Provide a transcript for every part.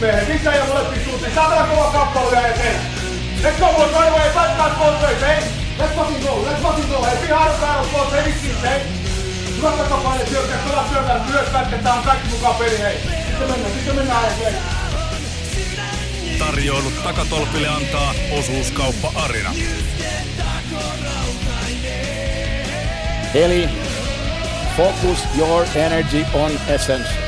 Mehän sisään ja molempiin suuntiin. Saatana kova kappale eteen. Let's go boys, right away. Fight both ways, hey. Let's fucking go, let's fucking go. Hey, be hard on battles both, hey, vitsit, hey. Hyvät takapainet syökkää, kovat syökkää, myös pätketään kaikki mukaan peli, hei. Sitten mennään, sitten mennään, hei. Tarjoilut takatolpille antaa osuuskauppa Arina. Eli focus your energy on essence.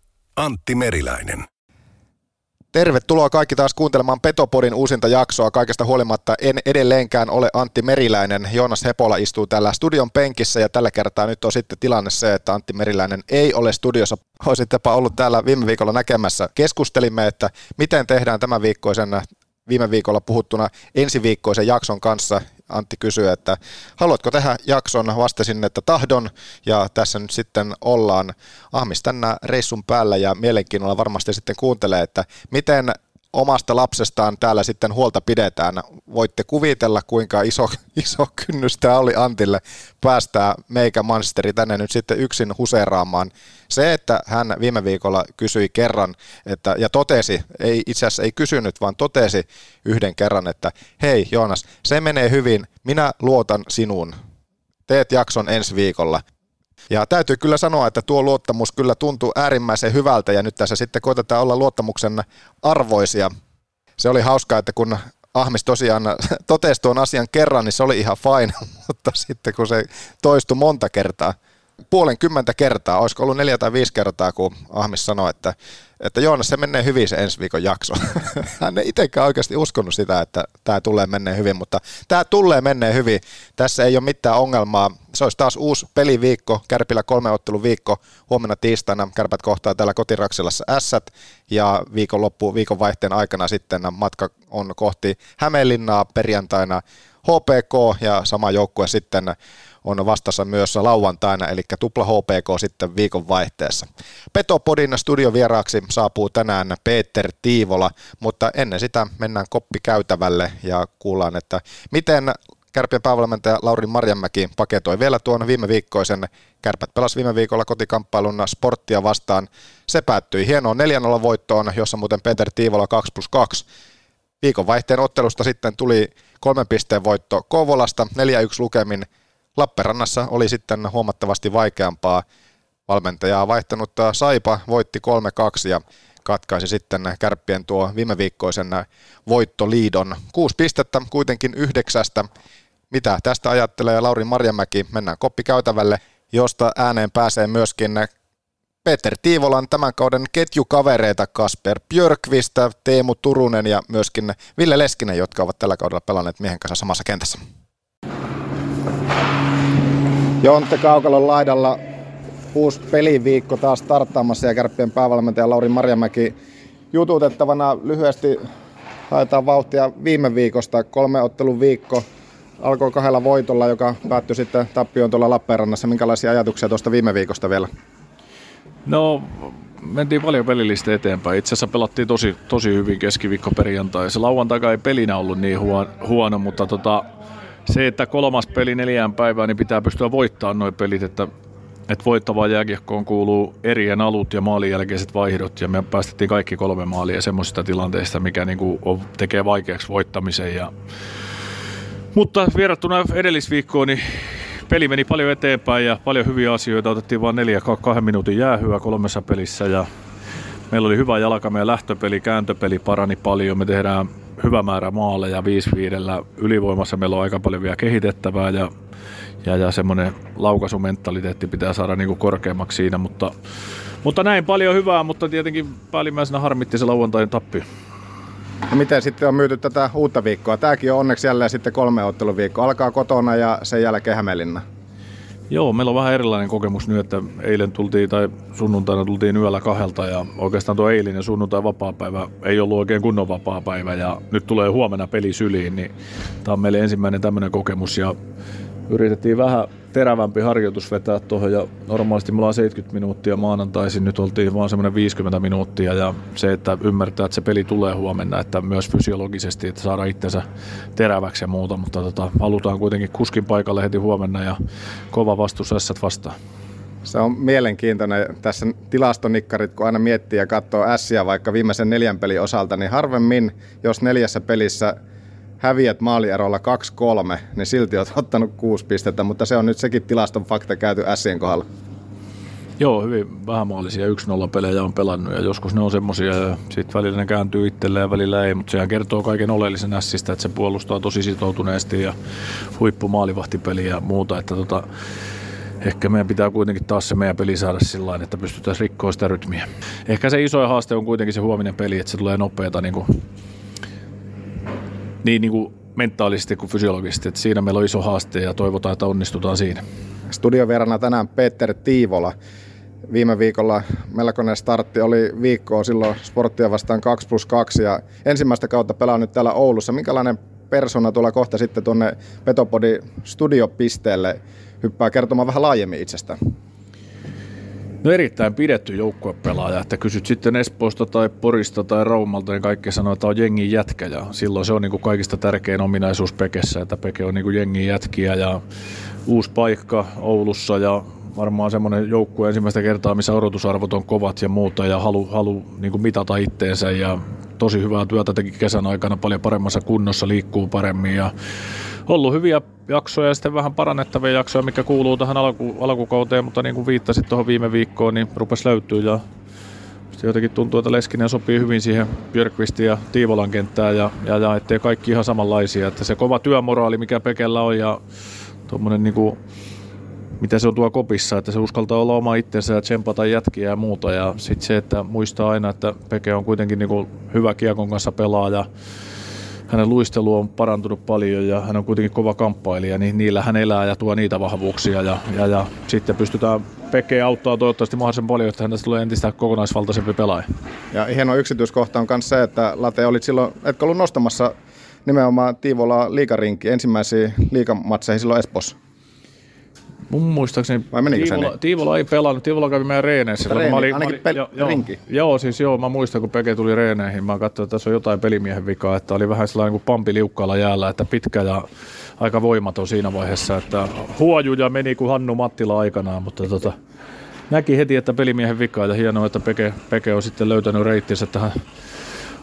Antti Meriläinen. Tervetuloa kaikki taas kuuntelemaan Petopodin uusinta jaksoa. Kaikesta huolimatta en edelleenkään ole Antti Meriläinen. Joonas Hepola istuu tällä studion penkissä ja tällä kertaa nyt on sitten tilanne se, että Antti Meriläinen ei ole studiossa. Olisittapa ollut täällä viime viikolla näkemässä. Keskustelimme, että miten tehdään tämän viikkoisen viime viikolla puhuttuna ensiviikkoisen jakson kanssa. Antti kysyy, että haluatko tehdä jakson? Vastasin, että tahdon ja tässä nyt sitten ollaan Ahmis tänä reissun päällä ja mielenkiinnolla varmasti sitten kuuntelee, että miten omasta lapsestaan täällä sitten huolta pidetään. Voitte kuvitella, kuinka iso, iso kynnys tämä oli Antille päästää meikä Manchesteri tänne nyt sitten yksin huseeraamaan. Se, että hän viime viikolla kysyi kerran että, ja totesi, ei itse asiassa ei kysynyt, vaan totesi yhden kerran, että hei Joonas, se menee hyvin, minä luotan sinuun. Teet jakson ensi viikolla. Ja täytyy kyllä sanoa, että tuo luottamus kyllä tuntuu äärimmäisen hyvältä ja nyt tässä sitten koitetaan olla luottamuksen arvoisia. Se oli hauskaa, että kun Ahmis tosiaan totesi tuon asian kerran, niin se oli ihan fine, mutta sitten kun se toistui monta kertaa, puolen kymmentä kertaa, olisiko ollut neljä tai viisi kertaa, kun Ahmis sanoi, että, että Joonas, se menee hyvin se ensi viikon jakso. Hän ei itsekään oikeasti uskonut sitä, että tämä tulee menee hyvin, mutta tämä tulee menee hyvin. Tässä ei ole mitään ongelmaa. Se olisi taas uusi peliviikko, Kärpillä kolme ottelun viikko. Huomenna tiistaina Kärpät kohtaa täällä kotiraksilassa Ässät ja viikonloppu, viikon vaihteen aikana sitten matka on kohti Hämeenlinnaa perjantaina HPK ja sama joukkue sitten on vastassa myös lauantaina, eli tupla HPK sitten viikon vaihteessa. Petopodin studiovieraaksi saapuu tänään Peter Tiivola, mutta ennen sitä mennään koppikäytävälle ja kuullaan, että miten Kärpien päävalmentaja Lauri Marjamäki paketoi vielä tuon viime viikkoisen Kärpät pelasi viime viikolla kotikamppailun sporttia vastaan. Se päättyi hienoon 4-0 voittoon, jossa muuten Peter Tiivola 2 plus 2. Viikonvaihteen ottelusta sitten tuli kolmen pisteen voitto Kouvolasta 4-1 lukemin Lappeenrannassa oli sitten huomattavasti vaikeampaa. Valmentajaa vaihtanut Saipa voitti 3-2 ja katkaisi sitten kärppien tuo viime viikkoisen voittoliidon. Kuusi pistettä kuitenkin yhdeksästä. Mitä tästä ajattelee Lauri Marjamäki? Mennään koppikäytävälle, josta ääneen pääsee myöskin Peter Tiivolan tämän kauden ketjukavereita Kasper Björkvist, Teemu Turunen ja myöskin Ville Leskinen, jotka ovat tällä kaudella pelanneet miehen kanssa samassa kentässä. Jontte Kaukalon laidalla uusi peliviikko taas starttaamassa ja kärppien päävalmentaja Lauri Marjamäki jututettavana lyhyesti haetaan vauhtia viime viikosta. Kolme ottelun viikko alkoi kahdella voitolla, joka päättyi sitten tappioon tuolla Lappeenrannassa. Minkälaisia ajatuksia tuosta viime viikosta vielä? No, mentiin paljon pelillistä eteenpäin. Itse asiassa pelattiin tosi, tosi hyvin keskiviikko perjantai. Se lauantai ei pelinä ollut niin huono, mutta tota, se, että kolmas peli neljään päivään, niin pitää pystyä voittamaan nuo pelit, että, että voittavaan jääkiekkoon kuuluu erien alut ja maalin jälkeiset vaihdot, ja me päästettiin kaikki kolme maalia semmoisista tilanteista, mikä niin kuin on, tekee vaikeaksi voittamisen. Ja... Mutta verrattuna edellisviikkoon, niin peli meni paljon eteenpäin ja paljon hyviä asioita. Otettiin vain neljä kahden minuutin jäähyä kolmessa pelissä ja meillä oli hyvä jalka, meidän lähtöpeli, kääntöpeli parani paljon, me tehdään hyvä määrä maaleja 5 viidellä. Ylivoimassa meillä on aika paljon vielä kehitettävää ja, ja, ja semmoinen laukaisumentaliteetti pitää saada niin kuin korkeammaksi siinä, mutta, mutta näin paljon hyvää, mutta tietenkin päällimmäisenä harmitti se lauantain tappio. No miten sitten on myyty tätä uutta viikkoa? Tämäkin on onneksi jälleen sitten kolme otteluviikkoa. Alkaa kotona ja sen jälkeen Hämeenlinna. Joo, meillä on vähän erilainen kokemus nyt, että eilen tultiin tai sunnuntaina tultiin yöllä kahdelta ja oikeastaan tuo eilinen sunnuntai vapaapäivä ei ollut oikein kunnon vapaapäivä ja nyt tulee huomenna peli syliin, niin tämä on meille ensimmäinen tämmöinen kokemus ja yritettiin vähän terävämpi harjoitus vetää tuohon ja normaalisti mulla on 70 minuuttia maanantaisin, nyt oltiin vaan semmoinen 50 minuuttia ja se, että ymmärtää, että se peli tulee huomenna, että myös fysiologisesti, että saada itsensä teräväksi ja muuta, mutta tota, halutaan kuitenkin kuskin paikalle heti huomenna ja kova vastus ässät vastaan. Se on mielenkiintoinen tässä tilastonikkarit, kun aina miettii ja katsoo ässiä vaikka viimeisen neljän pelin osalta, niin harvemmin, jos neljässä pelissä häviät maalierolla 2-3, niin silti olet ottanut kuusi pistettä, mutta se on nyt sekin tilaston fakta käyty Sien kohdalla. Joo, hyvin vähämaallisia 1-0 pelejä on pelannut ja joskus ne on semmosia ja sitten välillä ne kääntyy itselleen ja välillä ei, mutta sehän kertoo kaiken oleellisen ässistä, että se puolustaa tosi sitoutuneesti ja huippumaalivahtipeli ja muuta, että tota, ehkä meidän pitää kuitenkin taas se meidän peli saada sillä että pystytään rikkoa sitä rytmiä. Ehkä se iso haaste on kuitenkin se huominen peli, että se tulee nopeata niin kuin niin, niin kuin mentaalisesti kuin fysiologisesti. Että siinä meillä on iso haaste ja toivotaan, että onnistutaan siinä. Studiovierana tänään Peter Tiivola. Viime viikolla melkoinen startti oli viikkoa silloin sporttia vastaan 2 plus 2 ja ensimmäistä kautta pelaa nyt täällä Oulussa. Minkälainen persona tuolla kohta sitten tuonne Petopodi studiopisteelle hyppää kertomaan vähän laajemmin itsestä? No erittäin pidetty joukkuepelaaja, että kysyt sitten Espoosta tai Porista tai Raumalta, niin kaikki sanoo, että on jengin jätkä ja silloin se on niin kuin kaikista tärkein ominaisuus Pekessä, että Peke on niin kuin jengin jätkiä ja uusi paikka Oulussa ja varmaan semmoinen joukkue ensimmäistä kertaa, missä odotusarvot on kovat ja muuta ja halu, halu niin kuin mitata itteensä ja tosi hyvää työtä teki kesän aikana paljon paremmassa kunnossa, liikkuu paremmin ja ollut hyviä jaksoja ja sitten vähän parannettavia jaksoja, mikä kuuluu tähän alku, alkukauteen, mutta niin kuin viittasit tuohon viime viikkoon, niin rupesi löytyä ja jotenkin tuntuu, että Leskinen sopii hyvin siihen Björkvistin ja Tiivolan kenttään ja, ja, ja ettei kaikki ihan samanlaisia. Että se kova työmoraali, mikä Pekellä on ja tuommoinen niin kuin, mitä se on tuo kopissa, että se uskaltaa olla oma itsensä ja tsempata jätkiä ja muuta. Ja sitten se, että muistaa aina, että Peke on kuitenkin niin kuin hyvä kiekon kanssa pelaaja hänen luistelu on parantunut paljon ja hän on kuitenkin kova kamppailija, niin niillä hän elää ja tuo niitä vahvuuksia ja, ja, ja sitten pystytään Peke auttaa toivottavasti mahdollisimman paljon, että hänestä tulee entistä kokonaisvaltaisempi pelaaja. Ja hieno yksityiskohta on myös se, että Late olit silloin, etkö ollut nostamassa nimenomaan Tiivola liikarinki ensimmäisiä liikamatseihin silloin Espoossa? Mun muistaakseni Vai Tiivola, niin? Tiivola ei pelannut, Tiivola kävi meidän reeneissä. Reeni, mä olin, ainakin mä olin, pel- jo, joo, rinki. Joo, siis joo, mä muistan kun Peke tuli reeneihin, mä katsoin, että tässä on jotain pelimiehen vikaa, että oli vähän sellainen kuin pampi liukkaalla jäällä, että pitkä ja aika voimaton siinä vaiheessa, että huojuja meni kuin Hannu Mattila aikanaan, mutta tota, näki heti, että pelimiehen vikaa ja hienoa, että Peke, Peke on sitten löytänyt reittinsä tähän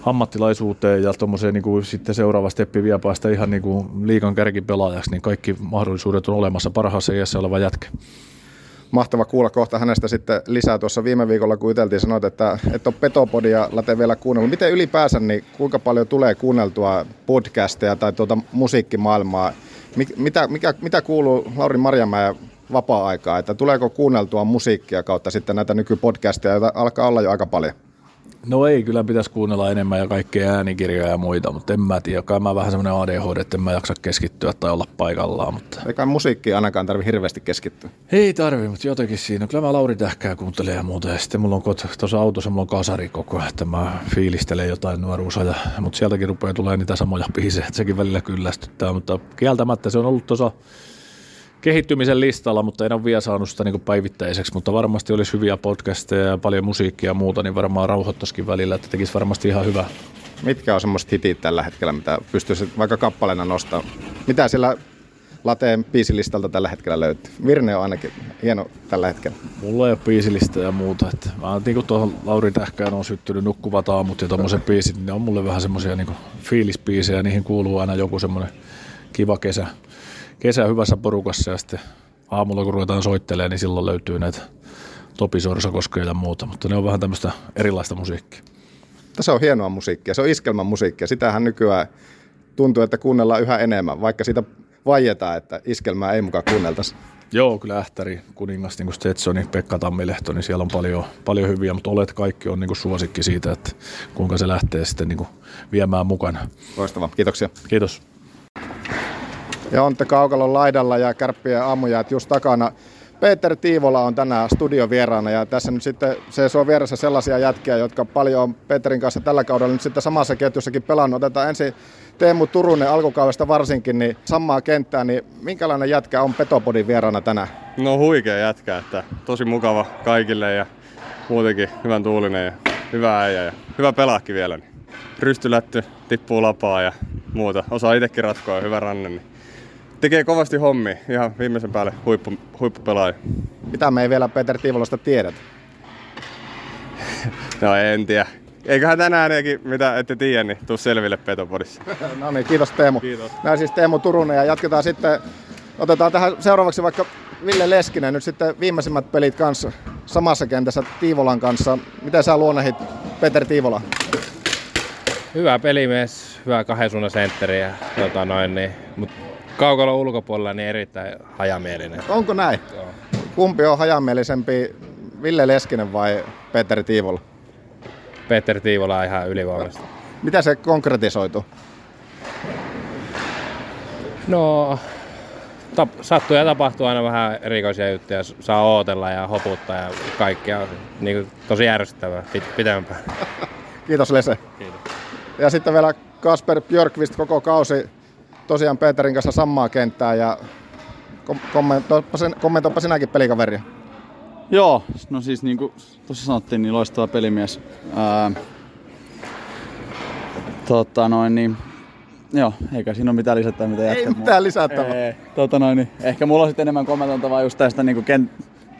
ammattilaisuuteen ja tuommoiseen niin kuin sitten seuraava steppi vielä päästä ihan niin kuin liikan kärkipelaajaksi, niin kaikki mahdollisuudet on olemassa parhaassa iässä oleva jätkä. Mahtava kuulla kohta hänestä sitten lisää. Tuossa viime viikolla kun juteltiin, sanoit, että et ole Petopodia Late vielä kuunnellut. Miten ylipäänsä, niin kuinka paljon tulee kuunneltua podcasteja tai tuota musiikkimaailmaa? Mik, mitä, mikä, mitä kuuluu Lauri Marjamäen vapaa-aikaa? Että tuleeko kuunneltua musiikkia kautta sitten näitä nykypodcasteja, joita alkaa olla jo aika paljon? No ei, kyllä pitäisi kuunnella enemmän ja kaikkea äänikirjoja ja muita, mutta en mä tiedä. Kai mä vähän semmoinen ADHD, että en mä jaksa keskittyä tai olla paikallaan. Mutta... Eikä musiikki ainakaan tarvi hirveästi keskittyä. Ei tarvi, mutta jotenkin siinä. Kyllä mä Lauri Tähkää kuuntelen ja muuta. Ja sitten mulla on tuossa autossa mulla on kasari koko ajan, että mä fiilistelen jotain nuoruusaja. Mutta sieltäkin rupeaa tulee niitä samoja biisejä, että sekin välillä kyllästyttää. Mutta kieltämättä se on ollut tuossa kehittymisen listalla, mutta en ole vielä saanut sitä niin päivittäiseksi, mutta varmasti olisi hyviä podcasteja ja paljon musiikkia ja muuta, niin varmaan rauhoittaisikin välillä, että tekisi varmasti ihan hyvä. Mitkä on semmoiset hitit tällä hetkellä, mitä pystyisi vaikka kappaleena nostamaan? Mitä siellä Lateen biisilistalta tällä hetkellä löytyy? Virne on ainakin hieno tällä hetkellä. Mulla ei ole biisilistä ja muuta. Että mä niin kuin tuohon Lauri Tähkään on syttynyt nukkuvat aamut ja tommoset biisit, niin ne on mulle vähän semmoisia niin fiilisbiisejä. Niihin kuuluu aina joku semmoinen kiva kesä, kesä hyvässä porukassa ja sitten aamulla kun ruvetaan soittelemaan, niin silloin löytyy näitä Topi Sorsakoske ja muuta, mutta ne on vähän tämmöistä erilaista musiikkia. Tässä on hienoa musiikkia, se on iskelmän musiikkia. Sitähän nykyään tuntuu, että kuunnellaan yhä enemmän, vaikka siitä vaietaan, että iskelmää ei mukaan kuunneltaisi. Joo, kyllä Ähtäri, kuningas, niin kuin Stetsoni, Pekka Tammilehto, niin siellä on paljon, paljon hyviä, mutta olet kaikki on niin kuin suosikki siitä, että kuinka se lähtee sitten niin kuin viemään mukana. Loistavaa, kiitoksia. Kiitos. Ja on te Kaukalon laidalla ja kärppien aamujäät just takana. Peter Tiivola on tänään studiovieraana ja tässä nyt sitten se on vieressä sellaisia jätkiä, jotka paljon on Peterin kanssa tällä kaudella nyt sitten samassa ketjussakin pelannut. Otetaan ensin Teemu Turunen alkukaudesta varsinkin, niin samaa kenttää, niin minkälainen jätkä on Petopodin vieraana tänään? No huikea jätkä, että tosi mukava kaikille ja muutenkin hyvän tuulinen ja hyvä äijä ja hyvä pelaakin vielä. Niin rystylätty, tippuu lapaa ja muuta. Osaa itsekin ratkoa hyvä ranne. Niin tekee kovasti hommi ihan viimeisen päälle huippu, huippupelaaja. Mitä me ei vielä Peter Tiivolasta tiedet? no en tiedä. Eiköhän tänään eikin, mitä ette tiedä, niin tuu selville Petopodissa. no niin, kiitos Teemu. Kiitos. Näin siis Teemu Turunen ja jatketaan sitten, otetaan tähän seuraavaksi vaikka Ville Leskinen, nyt sitten viimeisimmät pelit kanssa samassa kentässä Tiivolan kanssa. Miten sä luonnehit Peter Tiivola? Hyvä pelimies, hyvä kahden suunnan sentteri ja tota noin, niin, mutta kaukalon ulkopuolella niin erittäin hajamielinen. Onko näin? Joo. Kumpi on hajamielisempi, Ville Leskinen vai Peter Tiivola? Peter Tiivola on ihan ylivoimasta. Mitä se konkretisoitu? No, tap, sattuu ja tapahtuu aina vähän erikoisia juttuja. Saa ootella ja hoputtaa ja kaikkea. Niin kuin, tosi järsyttävää pit- pitempään. Kiitos Lese. Kiitos. Ja sitten vielä Kasper Björkvist koko kausi tosiaan Peterin kanssa samaa kenttää ja kommentoipa, sen, kommentoipa sinäkin pelikaveria. Joo, no siis niin kuin tuossa sanottiin, niin loistava pelimies. Ää, tota noin, niin, joo, eikä siinä ole mitään lisättävää, mitä Ei mitään lisättävää. Ei, tota noin, niin, ehkä mulla on sitten enemmän kommentoitavaa just tästä niin kuin kent,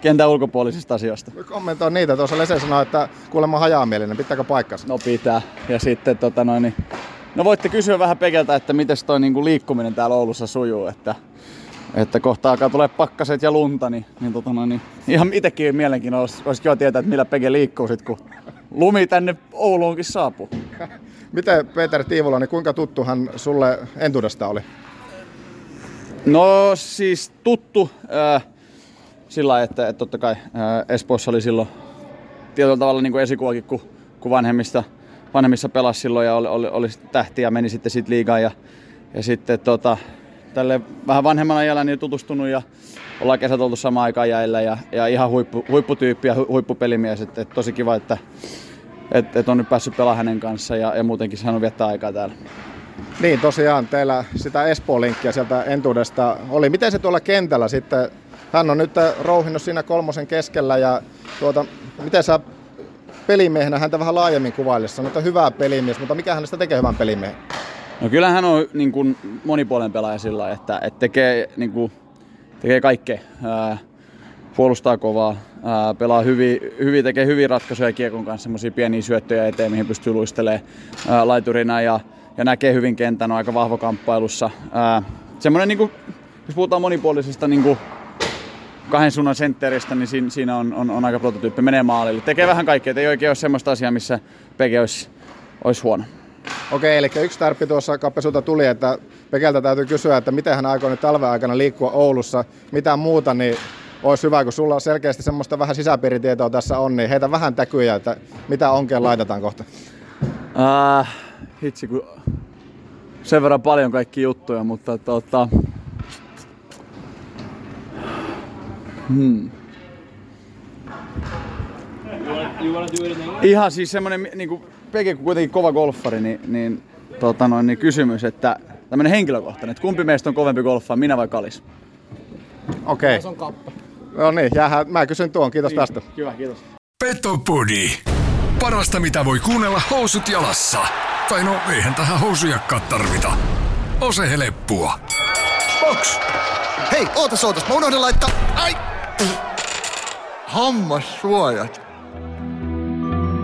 kentän ulkopuolisista asioista. Kommentoi niitä. Tuossa Lese sanoi, että kuulemma hajamielinen. Pitääkö paikkansa? No pitää. Ja sitten tota noin, niin, no voitte kysyä vähän Pekeltä, että miten toi niin kuin liikkuminen täällä Oulussa sujuu, että että kohta alkaa tulee pakkaset ja lunta, niin, niin, tota noin, niin ihan itsekin mielenkiinnolla olisi, olisi kiva tietää, että millä Pege liikkuu sit, kun lumi tänne Ouluunkin saapuu. Miten Peter Tiivola, niin kuinka tuttu hän sulle entuudesta oli? No siis tuttu äh, sillä lailla, että, että totta kai äh, Espoossa oli silloin tietyllä tavalla niin kuin esikuvakin, kun, kun vanhemmista, vanhemmissa pelasi silloin ja oli, oli, oli tähti ja meni sitten sit liigaan ja, ja sitten tota, tälle vähän vanhemmalla ajalla niin tutustunut ja ollaan kesät oltu samaan aikaan jäillä ja, ja ihan huippu, huipputyyppi ja hu, huippupelimies. Et, et tosi kiva, että et, et on nyt päässyt pelaamaan hänen kanssa ja, ja muutenkin saanut viettää aikaa täällä. Niin tosiaan, teillä sitä Espoo-linkkiä sieltä entuudesta oli. Miten se tuolla kentällä sitten, hän on nyt rouhinnut siinä kolmosen keskellä ja tuota, miten sä pelimiehenä häntä vähän laajemmin kuvailisi? Sanoit, että hyvä pelimies, mutta mikä hänestä tekee hyvän pelimiehen? No kyllähän hän on niin kuin monipuolen pelaaja sillä että, että tekee, niin kuin, tekee kaikkea. Ää, puolustaa kovaa, ää, pelaa hyvin, hyvin, tekee hyvin ratkaisuja kiekon kanssa, semmoisia pieniä syöttöjä eteen, mihin pystyy luistelemaan ää, laiturina ja, ja näkee hyvin kentän, on aika vahva kamppailussa. Ää, semmoinen, niin kuin, jos puhutaan monipuolisesta niin kuin, kahden suunnan sentteristä, niin siinä, siinä on, on, on, aika prototyyppi, menee maalille. Tekee vähän kaikkea, ei oikein ole semmoista asiaa, missä Peke olisi, olisi huono. Okei, eli yksi tarppi tuossa kappesulta tuli, että Pekeltä täytyy kysyä, että miten hän aikoo nyt talven aikana liikkua Oulussa. Mitä muuta, niin olisi hyvä, kun sulla selkeästi semmoista vähän sisäpiiritietoa tässä on, niin heitä vähän täkyjä, että mitä onkeen laitetaan kohta. Äh, hitsi, kun sen verran paljon kaikki juttuja, mutta tota... Hmm. Ihan siis semmonen niinku Peke kun kuitenkin kova golfari, niin, niin, tota noin, niin kysymys, että tämmöinen henkilökohtainen, että kumpi meistä on kovempi golfaa, minä vai Kalis? Okei. Okay. No niin, jäähän, mä kysyn tuon, kiitos niin, tästä. Kiva, kiitos. Petopodi. Parasta mitä voi kuunnella housut jalassa. Tai no, eihän tähän housujakkaa tarvita. Ose heleppua. Box! Hei, ootas ootas, mä unohdin laittaa... Ai! Hammassuojat.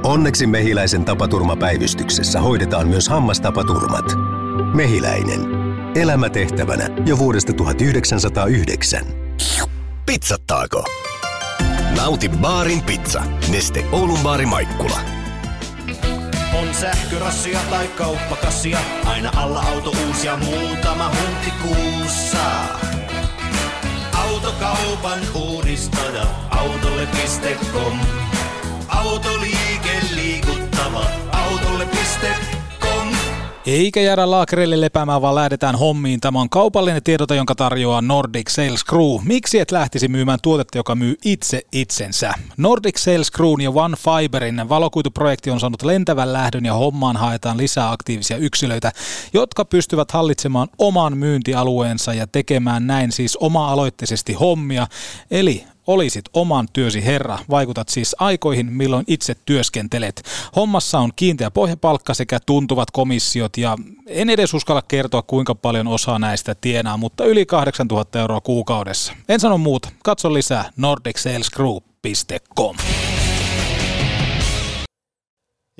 Onneksi Mehiläisen tapaturmapäivystyksessä hoidetaan myös hammastapaturmat. Mehiläinen. Elämä tehtävänä jo vuodesta 1909. Pizzattaako? Nauti baarin pizza. Neste Oulun baari Maikkula. On sähkörassia tai kauppakassia, aina alla auto uusia muutama huhtikuussa. Autokaupan uudistaja, autolle.com. Autoliike liikuttava, autolle.com. Eikä jäädä laakereille lepäämään, vaan lähdetään hommiin. Tämä on kaupallinen tiedote, jonka tarjoaa Nordic Sales Crew. Miksi et lähtisi myymään tuotetta, joka myy itse itsensä? Nordic Sales Crew ja One Fiberin valokuituprojekti on saanut lentävän lähdön ja hommaan haetaan lisää aktiivisia yksilöitä, jotka pystyvät hallitsemaan oman myyntialueensa ja tekemään näin siis oma-aloitteisesti hommia. Eli olisit oman työsi herra. Vaikutat siis aikoihin, milloin itse työskentelet. Hommassa on kiinteä pohjapalkka sekä tuntuvat komissiot ja en edes uskalla kertoa kuinka paljon osa näistä tienaa, mutta yli 8000 euroa kuukaudessa. En sano muuta. Katso lisää nordicsalesgroup.com.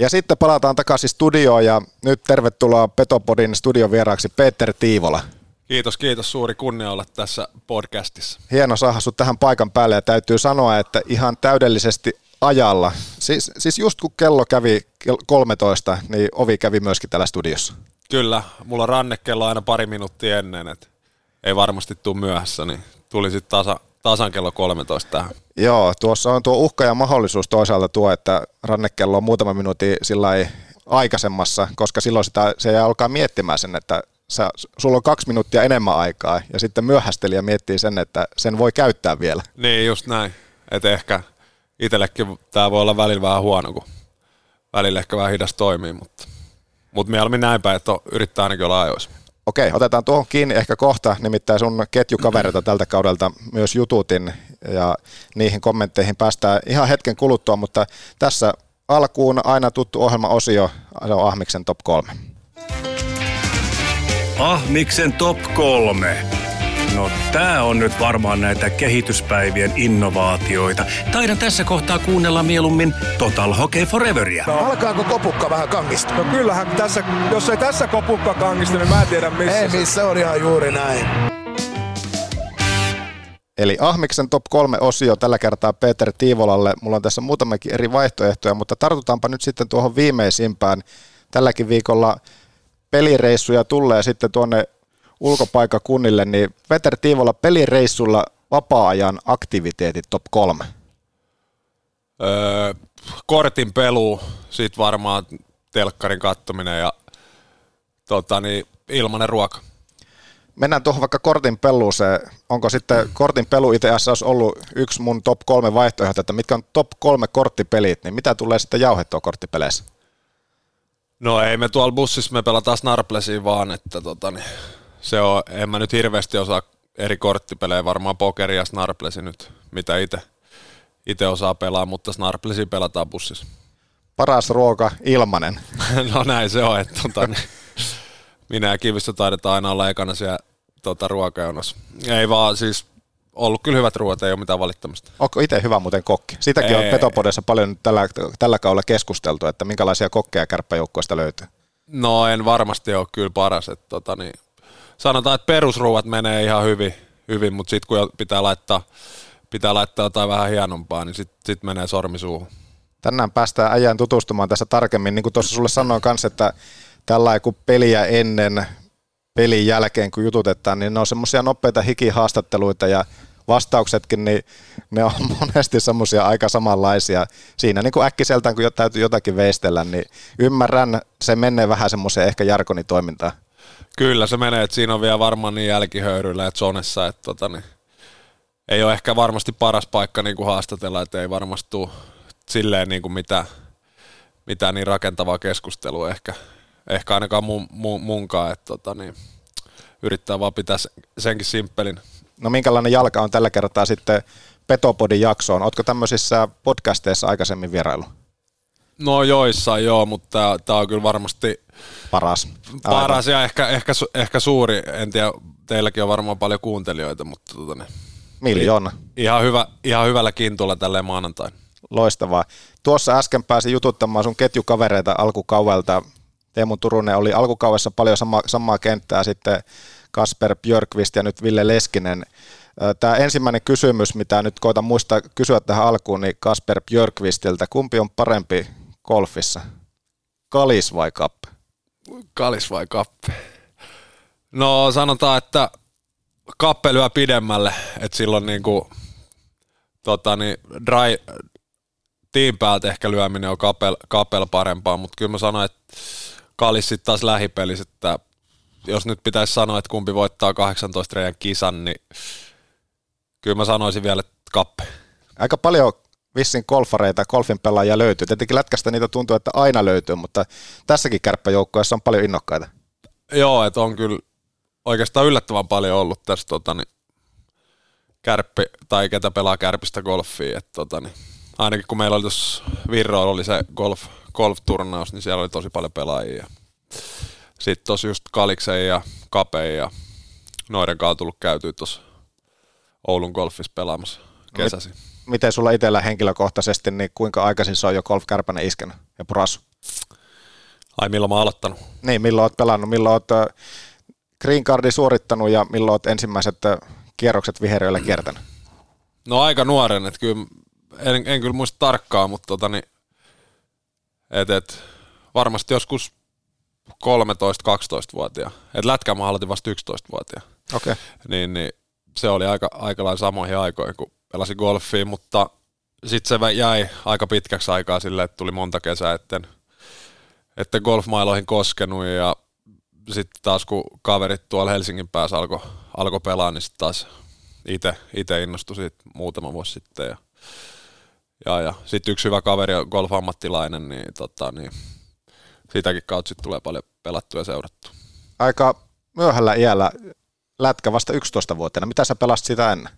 Ja sitten palataan takaisin studioon ja nyt tervetuloa Petopodin studiovieraaksi Peter Tiivola. Kiitos, kiitos. Suuri kunnia olla tässä podcastissa. Hieno saada sut tähän paikan päälle ja täytyy sanoa, että ihan täydellisesti ajalla. Siis, siis just kun kello kävi 13, niin ovi kävi myöskin täällä studiossa. Kyllä, mulla rannekello aina pari minuuttia ennen, että ei varmasti tule myöhässä, niin tuli sitten tasa, tasan kello 13 tähän. Joo, tuossa on tuo uhka ja mahdollisuus toisaalta tuo, että rannekello on muutama minuutti sillä aikaisemmassa, koska silloin sitä, se alkaa miettimään sen, että sä, sulla on kaksi minuuttia enemmän aikaa ja sitten myöhästelijä miettii sen, että sen voi käyttää vielä. Niin, just näin. Että ehkä itsellekin tämä voi olla välillä vähän huono, kun välillä ehkä vähän hidas toimii, mutta, mutta mieluummin näin päin, että yrittää ainakin olla ajoissa. Okei, otetaan tuohon kiinni ehkä kohta, nimittäin sun ketjukavereita tältä kaudelta myös jututin ja niihin kommentteihin päästään ihan hetken kuluttua, mutta tässä alkuun aina tuttu ohjelmaosio, se on Ahmiksen top 3. Ahmiksen top kolme. No tää on nyt varmaan näitä kehityspäivien innovaatioita. Taidan tässä kohtaa kuunnella mieluummin Total Hockey Foreveria. No, alkaako kopukka vähän kangistua? No kyllähän tässä, jos ei tässä kopukka kangistu, niin mä en tiedä missä. Ei missä, on ihan juuri näin. Eli Ahmiksen top kolme osio tällä kertaa Peter Tiivolalle. Mulla on tässä muutamakin eri vaihtoehtoja, mutta tartutaanpa nyt sitten tuohon viimeisimpään. Tälläkin viikolla pelireissuja tulee sitten tuonne ulkopaikakunnille, niin Peter Tiivola pelireissulla vapaa-ajan aktiviteetit top kolme. Öö, kortin pelu, sitten varmaan telkkarin kattominen ja tota, niin, ilmanen ruoka. Mennään tuohon vaikka kortin peluuseen. Onko sitten kortin pelu itse asiassa ollut yksi mun top kolme vaihtoehto, että mitkä on top kolme korttipelit, niin mitä tulee sitten jauhettua korttipeleissä? No ei me tuolla bussissa me pelataan Snarplesiin vaan, että tota, niin, se on, en mä nyt hirveästi osaa eri korttipelejä, varmaan pokeri ja Snarplesi nyt, mitä itse itse osaa pelaa, mutta Snarplesi pelataan bussissa. Paras ruoka, ilmanen. no näin se on, että tota, niin, minä ja Kivistö taidetaan aina olla ekana siellä tota, ruokajonossa. Ei vaan siis ollut kyllä hyvät ruoat, ei ole mitään valittamista. Onko itse hyvä muuten kokki? Sitäkin ei. on Petopodessa paljon tällä, tällä kaudella keskusteltu, että minkälaisia kokkeja kärppäjoukkoista löytyy. No en varmasti ole kyllä paras. Että, tota, niin, sanotaan, että perusruuat menee ihan hyvin, hyvin mutta sitten kun pitää laittaa, pitää laittaa jotain vähän hienompaa, niin sitten sit menee sormi suuhun. Tänään päästään äijään tutustumaan tässä tarkemmin. Niin kuin tuossa sulle sanoin kanssa, että tällä kun peliä ennen, pelin jälkeen kun jututetaan, niin ne on semmoisia nopeita hikihaastatteluita ja vastauksetkin, niin ne on monesti semmoisia aika samanlaisia. Siinä niin kuin äkkiseltään, kun täytyy jotakin veistellä, niin ymmärrän, se menee vähän semmoiseen ehkä jarkonitoimintaan. Kyllä se menee, että siinä on vielä varmaan niin jälkihöyryillä, että sonessa, että tota, niin, ei ole ehkä varmasti paras paikka niin kuin haastatella, että ei varmasti tule silleen niin kuin mitä, mitä niin rakentavaa keskustelua ehkä, ehkä ainakaan mun, mun, munkaan, että tota, niin, yrittää vaan pitää senkin simppelin. No minkälainen jalka on tällä kertaa sitten Petopodin jaksoon? Oletko tämmöisissä podcasteissa aikaisemmin vierailu? No joissain joo, mutta tämä on kyllä varmasti paras. Paras ja ehkä, ehkä, ehkä suuri. En tiedä, teilläkin on varmaan paljon kuuntelijoita, mutta tota, niin, Miljoona. Ihan, hyvä, ihan hyvällä kintulla tälleen maanantain. Loistavaa. Tuossa äsken pääsi jututtamaan sun ketjukavereita alkukauvelta. Teemu Turunen oli alkukaudessa paljon sama, samaa kenttää sitten Kasper Björkvist ja nyt Ville Leskinen. Tämä ensimmäinen kysymys, mitä nyt koitan muistaa kysyä tähän alkuun, niin Kasper Björkvistiltä. Kumpi on parempi golfissa? Kalis vai kappe? Kalis vai kappe? No sanotaan, että kappe lyö pidemmälle, että silloin niinku, tota, niin dry, tiin päältä ehkä lyöminen on kapel, kapel parempaa, mutta kyllä mä sanoin, että kalis sitten taas lähipelissä, että jos nyt pitäisi sanoa, että kumpi voittaa 18 reijän kisan, niin kyllä mä sanoisin vielä, että kappe. Aika paljon vissin golfareita, golfin pelaajia löytyy. Tietenkin lätkästä niitä tuntuu, että aina löytyy, mutta tässäkin kärppäjoukkueessa on paljon innokkaita. Joo, että on kyllä oikeastaan yllättävän paljon ollut tässä tota, niin, kärppi, tai ketä pelaa kärpistä golfia. Että, tota, niin, ainakin kun meillä oli tuossa Virroilla oli se golf, golf-turnaus, niin siellä oli tosi paljon pelaajia. Sitten tuossa just Kaliksen ja Kapein ja noiden kanssa tullut käytyä tuossa Oulun golfissa pelaamassa kesäsi. Mit, miten sulla itsellä henkilökohtaisesti, niin kuinka aikaisin se on jo golf-kärpänen iskenyt ja purasu? Ai milloin mä oon aloittanut? Niin, milloin oot pelannut, milloin oot green cardin suorittanut ja milloin olet ensimmäiset kierrokset viheriöillä kiertänyt? No aika nuoren, että kyllä en, en kyllä muista tarkkaan, mutta tota, niin, et, et, varmasti joskus 13-12-vuotia. Et lätkää mä aloitin vasta 11-vuotia. Okay. Niin, niin, se oli aika, aika lailla samoihin aikoihin, kun pelasin golfia, mutta sitten se jäi aika pitkäksi aikaa silleen, että tuli monta kesää, etten, etten golfmailoihin koskenut ja sitten taas kun kaverit tuolla Helsingin päässä alkoi alko pelaa, niin sitten taas itse innostui siitä muutama vuosi sitten. Ja, ja, ja sitten yksi hyvä kaveri on golf-ammattilainen, niin, tota, niin sitäkin kautta sitten tulee paljon pelattua ja seurattua. Aika myöhällä iällä lätkä vasta 11-vuotiaana. Mitä sä pelasit sitä ennen?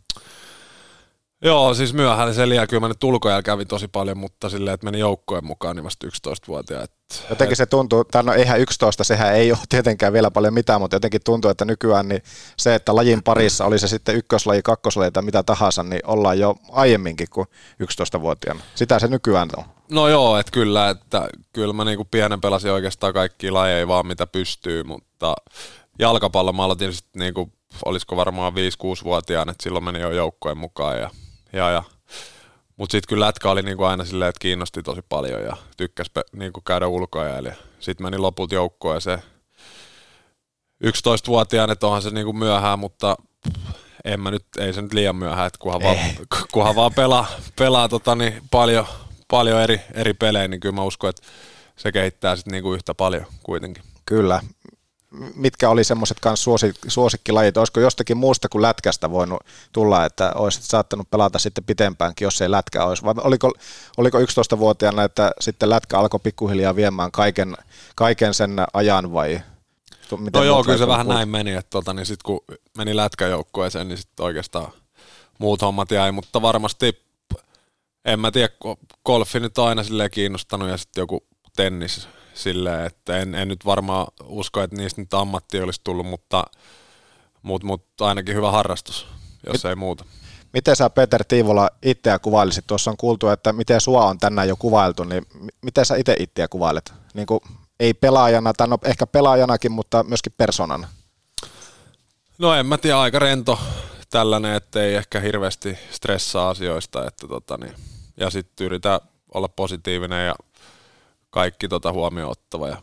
Joo, siis myöhään se liian kyllä mä nyt ulkojäällä kävin tosi paljon, mutta silleen, että meni joukkojen mukaan niin vasta 11-vuotiaat. Jotenkin se tuntuu, tai no eihän 11, sehän ei ole tietenkään vielä paljon mitään, mutta jotenkin tuntuu, että nykyään niin se, että lajin parissa oli se sitten ykköslaji, kakkoslaji tai mitä tahansa, niin ollaan jo aiemminkin kuin 11-vuotiaana. Sitä se nykyään on. No joo, että kyllä, että kyllä mä niinku pienen pelasin oikeastaan kaikki lajeja vaan mitä pystyy, mutta jalkapallo mä aloitin sitten niinku, olisiko varmaan 5-6-vuotiaana, että silloin meni jo joukkojen mukaan ja ja, ja. Mutta sitten kyllä lätkä oli niinku aina silleen, että kiinnosti tosi paljon ja tykkäsi niinku käydä ulkoja. Eli sitten meni loput joukkoon ja se 11-vuotiaan, että onhan se niinku myöhään, mutta en mä nyt, ei se nyt liian myöhään, että kunhan, vaan, kunhan vaan pelaa, pelaa tota, niin paljon, paljon eri, eri pelejä, niin kyllä mä uskon, että se kehittää sitten niinku yhtä paljon kuitenkin. Kyllä mitkä oli semmoiset kanssa suosik, suosikkilajit? Olisiko jostakin muusta kuin lätkästä voinut tulla, että olisit saattanut pelata sitten pitempäänkin, jos ei lätkä olisi? Vai oliko, oliko 11-vuotiaana, että sitten lätkä alkoi pikkuhiljaa viemään kaiken, kaiken sen ajan vai? Miten no joo, kyllä se vähän näin meni, että tota, niin sit kun meni lätkäjoukkueeseen, niin sitten oikeastaan muut hommat jäi, mutta varmasti en mä tiedä, golfi nyt on aina silleen kiinnostanut ja sitten joku tennis silleen, että en, en nyt varmaan usko, että niistä nyt ammatti olisi tullut, mutta, mutta, mutta ainakin hyvä harrastus, jos Mit, ei muuta. Miten sä Peter Tiivola itseä kuvailisit? Tuossa on kuultu, että miten sua on tänään jo kuvailtu, niin miten sä itse itseä kuvailet? Niin kuin, ei pelaajana, tai no ehkä pelaajanakin, mutta myöskin personana. No en mä tiedä, aika rento tällainen, että ei ehkä hirveästi stressaa asioista, että tota niin, ja sitten yritän olla positiivinen ja kaikki tota huomioon ottava ja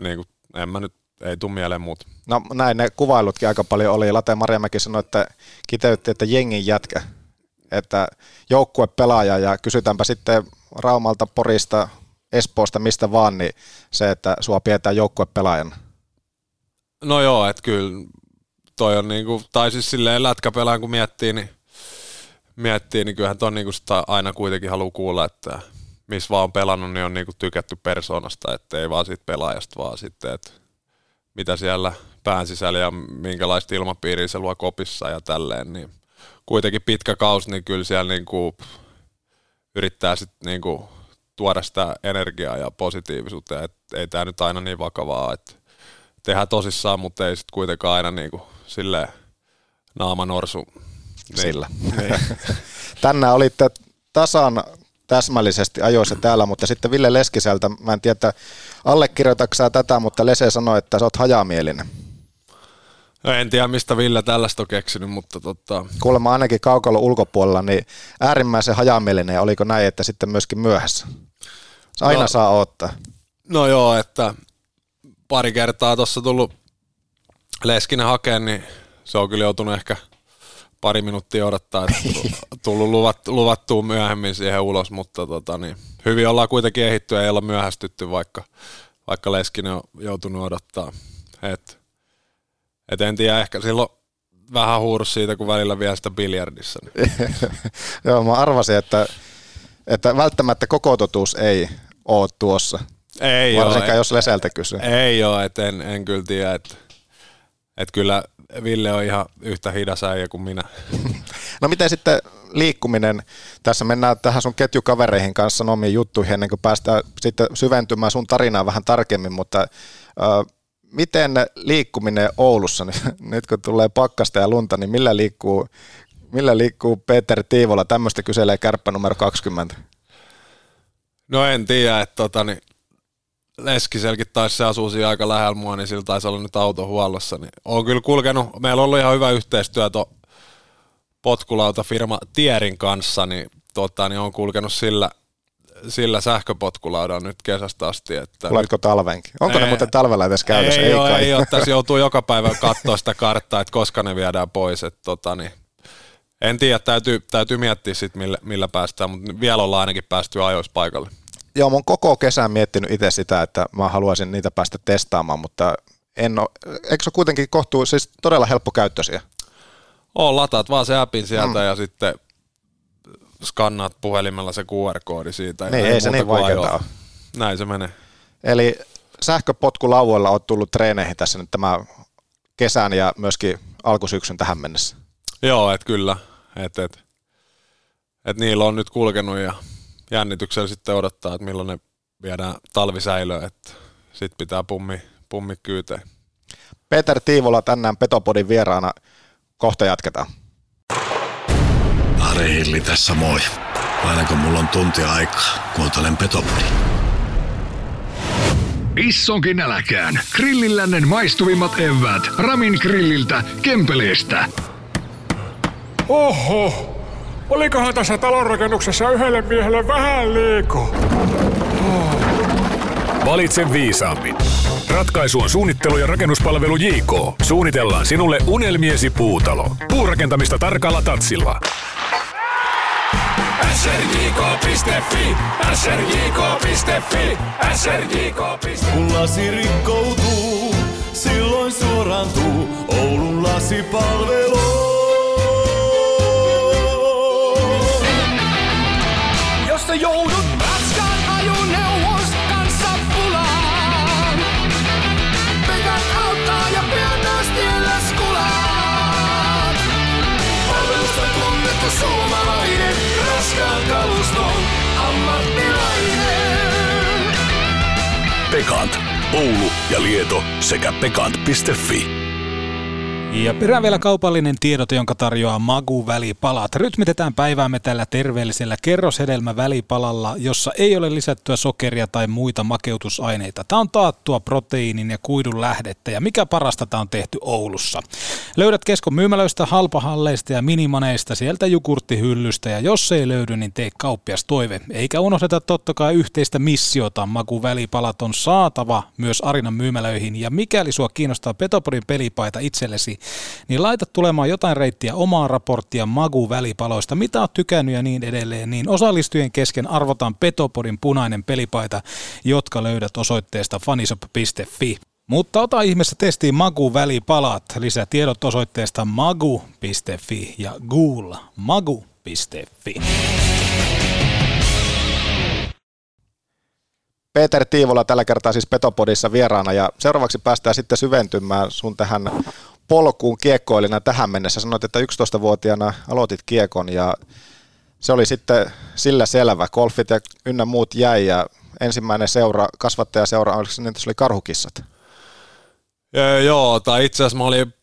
niin kuin, en mä nyt, ei tule mieleen muuta. No näin ne kuvailutkin aika paljon oli. Late Marjamäki sanoi, että kiteytti, että jengin jätkä, että joukkue pelaaja ja kysytäänpä sitten Raumalta, Porista, Espoosta, mistä vaan, niin se, että sua pidetään joukkue pelaajana. No joo, että kyllä toi on niinku, tai siis silleen lätkäpelaan kun miettii, niin miettii, niin kyllähän ton niinku sitä aina kuitenkin haluaa kuulla, että missä vaan on pelannut, niin on niinku tykätty persoonasta, että ei vaan siitä pelaajasta, vaan sitten, että mitä siellä pään sisällä ja minkälaista ilmapiiriä se luo kopissa ja tälleen, niin kuitenkin pitkä kausi, niin kyllä siellä niinku yrittää sitten niinku tuoda sitä energiaa ja positiivisuutta, että ei tämä nyt aina niin vakavaa, että tehdään tosissaan, mutta ei sitten kuitenkaan aina niinku silleen naama norsu. Niin. Sillä. Niin. Tänään olitte tasan täsmällisesti ajoissa täällä, mutta sitten Ville Leskiseltä, mä en tiedä, allekirjoitatko tätä, mutta Lese sanoi, että sä oot hajamielinen. No en tiedä, mistä Ville tällaista on keksinyt, mutta tota... Kuulemma ainakin kaukalon ulkopuolella, niin äärimmäisen hajamielinen ja oliko näin, että sitten myöskin myöhässä? Aina No. saa ottaa. No joo, että pari kertaa tuossa tullut Leskinen hakeen, niin se on kyllä joutunut ehkä pari minuuttia odottaa, että tullut luvat, luvattua myöhemmin siihen ulos, mutta tota, niin, hyvin ollaan kuitenkin ehitty ja ei olla myöhästytty, vaikka, vaikka Leskinen on joutunut odottaa. Et, et en tiedä, ehkä silloin vähän huurus siitä, kun välillä vielä sitä biljardissa. Niin. Joo, mä arvasin, että, että välttämättä koko totuus ei ole tuossa. Ei Varsinkaan jos Leseltä kysyy. Ei ole, että en, en kyllä tiedä, että et kyllä Ville on ihan yhtä hidas äijä kuin minä. No miten sitten liikkuminen, tässä mennään tähän sun ketjukavereihin kanssa omiin juttuihin ennen kuin päästään sitten syventymään sun tarinaa vähän tarkemmin, mutta äh, miten liikkuminen Oulussa, nyt, kun tulee pakkasta ja lunta, niin millä liikkuu, millä liikkuu Peter Tiivola, tämmöistä kyselee kärppä numero 20. No en tiedä, että tota, niin Leskiselkin taisi se asuu siinä aika lähellä mua, niin sillä taisi olla nyt auto huollossa. Niin on kyllä kulkenut, meillä on ollut ihan hyvä yhteistyö potkulautafirma Tierin kanssa, niin, tota, niin on kulkenut sillä, sillä sähköpotkulaudalla nyt kesästä asti. Että Tuletko talvenkin? Onko ne Ei. muuten talvella edes käytössä? Ei, ei, ole, kai. ei ole. Tässä joutuu joka päivä katsoa sitä karttaa, että koska ne viedään pois. Että tota, niin, en tiedä, täytyy, täytyy miettiä sit millä, millä päästään, mutta vielä ollaan ainakin päästy ajoissa paikalle. Joo, mä oon koko kesän miettinyt itse sitä, että mä haluaisin niitä päästä testaamaan, mutta en ole, eikö se kuitenkin kohtuu, siis todella helppokäyttöisiä? Oo, lataat vaan se appin sieltä Mm. ja sitten skannaat puhelimella se QR-koodi siitä. Niin, ei se muuta niin vaikeaa. Näin se menee. Eli sähköpotkulauvoilla on tullut treeneihin tässä nyt tämä kesän ja myöskin alkusyksyn tähän mennessä. Joo, et kyllä. Et, et, et niillä on nyt kulkenut ja jännityksellä sitten odottaa, että milloin ne viedään talvisäilöön, että sit pitää pummi, pummi kyyteen. Peter Tiivola tänään Petopodin vieraana. Kohta jatketaan. Ari Hilli tässä moi. Aina kun mulla on tunti aikaa, kuuntelen Petopodi. Issonkin äläkään. Grillillännen maistuvimmat evät. Ramin grilliltä, Kempeleestä. Oho, olikohan tässä talonrakennuksessa yhdelle miehelle vähän liikaa? Valitse viisaammin. Ratkaisu on suunnittelu ja rakennuspalvelu JK. Suunnitellaan sinulle unelmiesi puutalo. Puurakentamista tarkalla tatsilla. srjk.fi, srjk.fi, srjk.fi. Kun lasi rikkoutuu, silloin suorantuu Oulun lasipalvelu. Pekant. Oulu ja Lieto sekä pekant.fi. Ja perään vielä kaupallinen tiedote, jonka tarjoaa Magu välipalat. Rytmitetään päiväämme tällä terveellisellä kerroshedelmävälipalalla, jossa ei ole lisättyä sokeria tai muita makeutusaineita. Tämä on taattua proteiinin ja kuidun lähdettä ja mikä parasta tämä on tehty Oulussa. Löydät keskon myymälöistä, halpahalleista ja minimaneista sieltä jukurttihyllystä ja jos ei löydy, niin tee kauppias toive. Eikä unohdeta totta kai yhteistä missiota. Magu välipalat on saatava myös Arinan myymälöihin ja mikäli sua kiinnostaa Petopodin pelipaita itsellesi, niin laita tulemaan jotain reittiä omaa raporttia Magu-välipaloista, mitä oot tykännyt ja niin edelleen, niin osallistujien kesken arvotaan Petopodin punainen pelipaita, jotka löydät osoitteesta fanisop.fi. Mutta ota ihmeessä testiin Magu-välipalat. Lisää tiedot osoitteesta magu.fi ja Google magu.fi. Peter Tiivola tällä kertaa siis Petopodissa vieraana ja seuraavaksi päästään sitten syventymään sun tähän polkuun kiekkoilina tähän mennessä. Sanoit, että 11-vuotiaana aloitit kiekon ja se oli sitten sillä selvä. Golfit ja ynnä muut jäi ja ensimmäinen seura, kasvattajaseura, oliko se, niin, se oli karhukissat? Ja, joo, tai itse asiassa mä olin,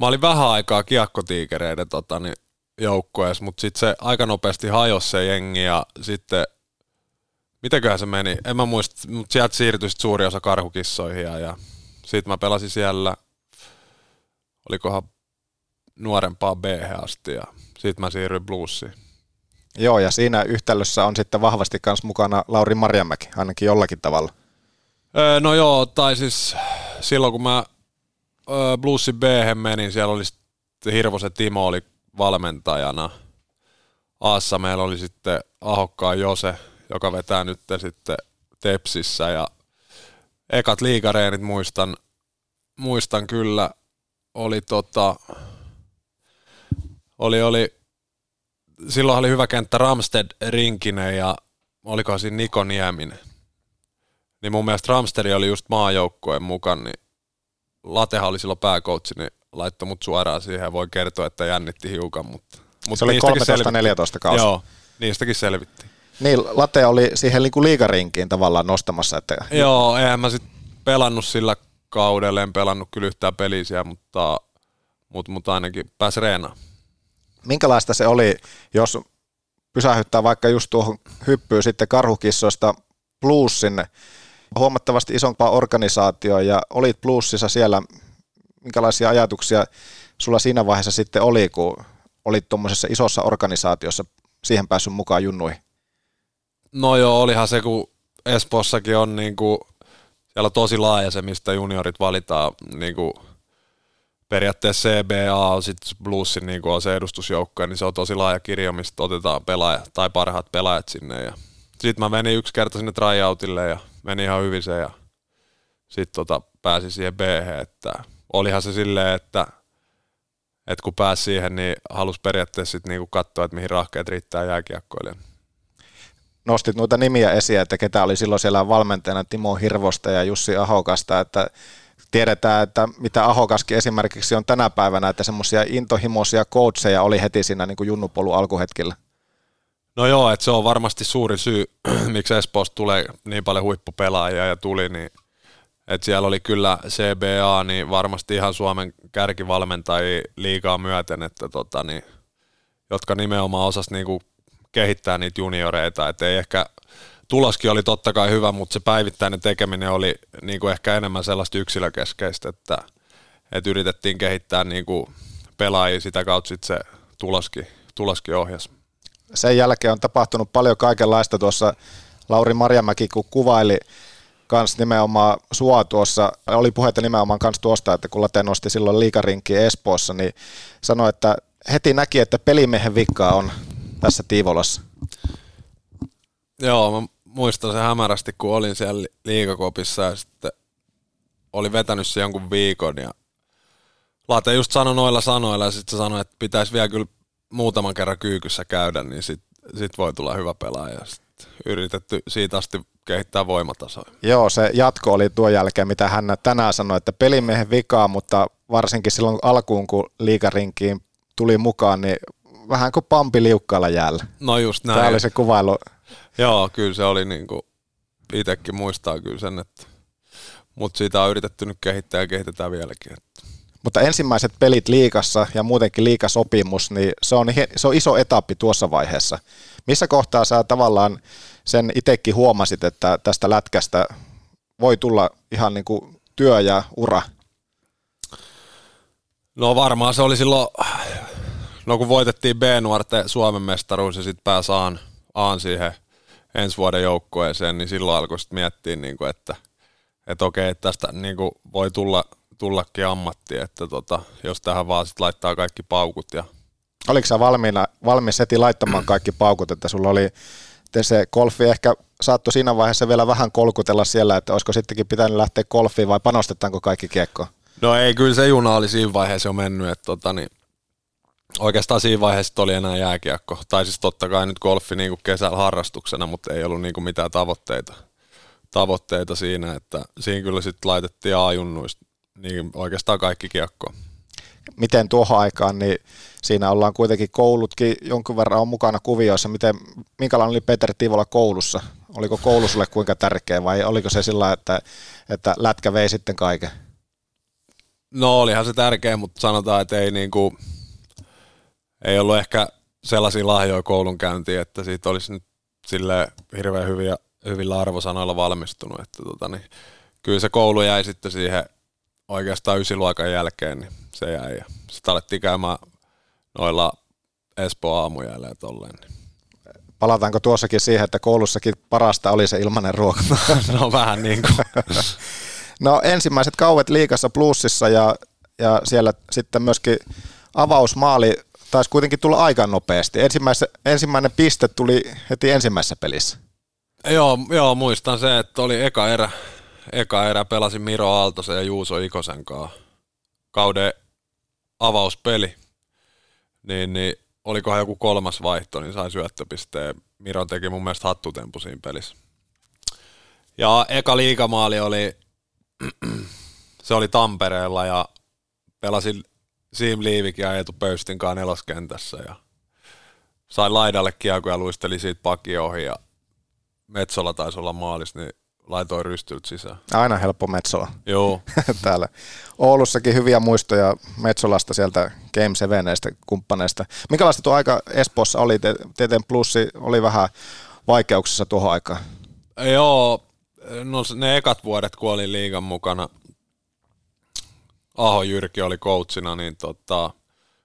mä olin vähän aikaa kiekkotiikereiden tota, niin, joukkueessa, mutta sitten se aika nopeasti hajosi se jengi ja sitten, mitäköhän se meni, en mä muista, mutta sieltä siirtyi suuri osa karhukissoihin ja, ja sitten mä pelasin siellä olikohan nuorempaa b asti ja sitten mä siirryin bluesiin. Joo, ja siinä yhtälössä on sitten vahvasti myös mukana Lauri Marjamäki, ainakin jollakin tavalla. Öö, no joo, tai siis silloin kun mä öö, Bluesin b menin, siellä oli sitten Hirvosen Timo oli valmentajana. Aassa meillä oli sitten Ahokkaan Jose, joka vetää nyt sitten Tepsissä ja ekat liigareenit muistan, muistan kyllä, oli tota, oli, oli, silloin oli hyvä kenttä Ramsted Rinkinen ja olikohan siinä Niko Nieminen. Niin mun mielestä Ramsteri oli just maajoukkueen mukaan, niin Latehan oli silloin pääkoutsi, niin laittoi mut suoraan siihen ja voi kertoa, että jännitti hiukan, mutta... mutta Se oli niistäkin 13-14 kausi. Joo, niistäkin selvittiin. Niin, Late oli siihen niinku liigarinkiin tavallaan nostamassa. Että... Joo, eihän mä sit pelannut sillä kaudella, en pelannut kyllä yhtään pelisiä, mutta, mutta, mutta ainakin pääsi reenaan. Minkälaista se oli, jos pysähyttää vaikka just tuohon hyppyyn sitten karhukissoista Bluesin huomattavasti isompaa organisaatioa ja olit Bluesissa siellä, minkälaisia ajatuksia sulla siinä vaiheessa sitten oli, kun olit tuommoisessa isossa organisaatiossa siihen päässyt mukaan junnuihin? No joo, olihan se, kun Espoossakin on niin kuin, siellä on tosi laaja se, mistä juniorit valitaan niin kuin, periaatteessa CBA on sitten Bluesin niin on se edustusjoukko, niin se on tosi laaja kirjo, mistä otetaan pelaaja, tai parhaat pelaajat sinne. Ja sitten mä menin yksi kerta sinne tryoutille ja meni ihan hyvin se ja sitten tota, pääsin siihen b että olihan se silleen, että, että kun pääsi siihen, niin halusi periaatteessa sitten niinku katsoa, että mihin rahkeet riittää jääkiekkoille. Nostit noita nimiä esiin, että ketä oli silloin siellä valmentajana Timo Hirvosta ja Jussi Ahokasta, että tiedetään, että mitä Ahokaskin esimerkiksi on tänä päivänä, että semmoisia intohimoisia coacheja oli heti siinä niin kuin junnupolun alkuhetkellä. No joo, että se on varmasti suuri syy, miksi Espoosta tulee niin paljon huippupelaajia ja tuli, niin että siellä oli kyllä CBA, niin varmasti ihan Suomen kärkivalmentajia liikaa myöten, että tota, niin, jotka nimenomaan osas niinku kehittää niitä junioreita, että ei ehkä tuloskin oli totta kai hyvä, mutta se päivittäinen tekeminen oli niinku ehkä enemmän sellaista yksilökeskeistä, että, että yritettiin kehittää niinku pelaajia sitä kautta sitten se tuloskin, tuloskin ohjas sen jälkeen on tapahtunut paljon kaikenlaista tuossa. Lauri Marjamäki, kun kuvaili kans nimenomaan sua tuossa, oli puhetta nimenomaan kans tuosta, että kun Late nosti silloin liikarinkki Espoossa, niin sanoi, että heti näki, että pelimiehen vikkaa on tässä Tiivolassa. Joo, mä muistan sen hämärästi, kun olin siellä liikakopissa ja sitten oli vetänyt se jonkun viikon ja Late just sanoi noilla sanoilla ja sitten se sanoi, että pitäisi vielä kyllä muutaman kerran kyykyssä käydä, niin sit, sit voi tulla hyvä pelaaja. Sit yritetty siitä asti kehittää voimatasoa. Joo, se jatko oli tuon jälkeen, mitä hän tänään sanoi, että pelimiehen vikaa, mutta varsinkin silloin alkuun, kun liikarinkiin tuli mukaan, niin vähän kuin pampi liukkaalla jäällä. No just näin. Tämä oli se kuvailu. Joo, kyllä se oli niin kuin, itsekin muistaa kyllä sen, että mutta siitä on yritetty nyt kehittää ja kehitetään vieläkin. Että. Mutta ensimmäiset pelit liikassa ja muutenkin liikasopimus, niin se on, se on iso etappi tuossa vaiheessa. Missä kohtaa sä tavallaan sen itsekin huomasit, että tästä lätkästä voi tulla ihan niin kuin työ ja ura? No varmaan se oli silloin, no kun voitettiin B-nuorten Suomen mestaruus ja sitten pääsi Aan, Aan siihen ensi vuoden joukkueeseen, niin silloin alkoi sitten miettiä, niin kuin, että, että okei, että tästä niin kuin voi tulla tullakin ammatti, että tota, jos tähän vaan sit laittaa kaikki paukut. Ja... Oliko sä valmiina, valmis heti laittamaan kaikki paukut, että sulla oli se golfi ehkä saattoi siinä vaiheessa vielä vähän kolkutella siellä, että olisiko sittenkin pitänyt lähteä golfiin vai panostetaanko kaikki kiekko? No ei, kyllä se juna oli siinä vaiheessa jo mennyt, että tota, niin, oikeastaan siinä vaiheessa oli enää jääkiekko. Tai siis totta kai nyt golfi niin kuin kesällä harrastuksena, mutta ei ollut niin kuin mitään tavoitteita, tavoitteita siinä, että siinä kyllä sitten laitettiin A-junnuista niin oikeastaan kaikki kiekko. Miten tuohon aikaan, niin siinä ollaan kuitenkin koulutkin jonkun verran on mukana kuvioissa. Miten, minkälainen oli Peter Tivola koulussa? Oliko koulu sulle kuinka tärkeä vai oliko se sillä, että, että lätkä vei sitten kaiken? No olihan se tärkeä, mutta sanotaan, että ei, niinku, ei ollut ehkä sellaisia lahjoja koulunkäyntiin, että siitä olisi nyt sille hirveän hyviä, hyvillä arvosanoilla valmistunut. Että tota, niin, kyllä se koulu jäi sitten siihen oikeastaan ysiluokan jälkeen, niin se jäi. Ja sitten alettiin käymään noilla Espoo aamujäällä ja tolleen. Niin. Palataanko tuossakin siihen, että koulussakin parasta oli se ilmainen ruoka? no vähän niin kuin. no ensimmäiset kauet liikassa plussissa ja, ja siellä sitten myöskin avausmaali taisi kuitenkin tulla aika nopeasti. ensimmäinen piste tuli heti ensimmäisessä pelissä. Joo, joo, muistan se, että oli eka erä, eka erä pelasin Miro Aaltosen ja Juuso Ikosen kanssa. Kauden avauspeli. Niin, niin olikohan joku kolmas vaihto, niin sai syöttöpisteen. Miro teki mun mielestä hattutempu siinä pelissä. Ja eka liikamaali oli, se oli Tampereella ja pelasin Siim Liivik ja Eetu Pöystinkaan neloskentässä ja sain laidalle kiekko ja luisteli siitä pakki ohi ja Metsola taisi olla maalis, niin laitoin rystylt sisään. Aina helppo Metsola. Joo. Täällä. Oulussakin hyviä muistoja Metsolasta sieltä Game 7 kumppaneista. Minkälaista tuo aika Espoossa oli? TTN Plussi oli vähän vaikeuksissa tuohon aikaan. Joo, no ne ekat vuodet, kun olin liigan mukana, Aho Jyrki oli coachina, niin tota,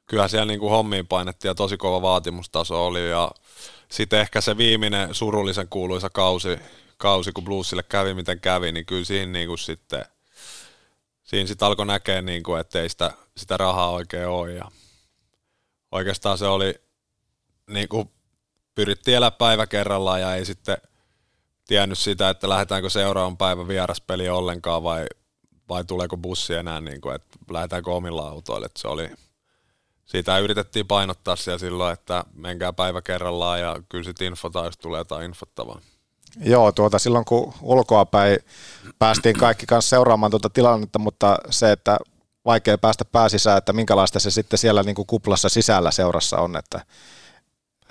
kyllä siellä niin kuin hommiin painettiin ja tosi kova vaatimustaso oli ja sitten ehkä se viimeinen surullisen kuuluisa kausi, kausi, kun Bluesille kävi miten kävi, niin kyllä siinä niin kuin sitten siinä sitten alkoi näkeä, niin kuin, että ei sitä, sitä rahaa oikein ole. Ja oikeastaan se oli, niin kuin pyrittiin elää päivä kerrallaan ja ei sitten tiennyt sitä, että lähdetäänkö seuraavan päivän vieraspeli ollenkaan vai, vai tuleeko bussi enää, niin kuin, että lähdetäänkö omilla autoilla. Että se oli, siitä yritettiin painottaa siellä silloin, että menkää päivä kerrallaan ja kyllä sitten infotaan, jos tulee jotain infottavaa. Joo, tuota, silloin kun ulkoapäin päästiin kaikki kanssa seuraamaan tuota tilannetta, mutta se, että vaikea päästä pääsisään, että minkälaista se sitten siellä niin kuin kuplassa sisällä seurassa on, että,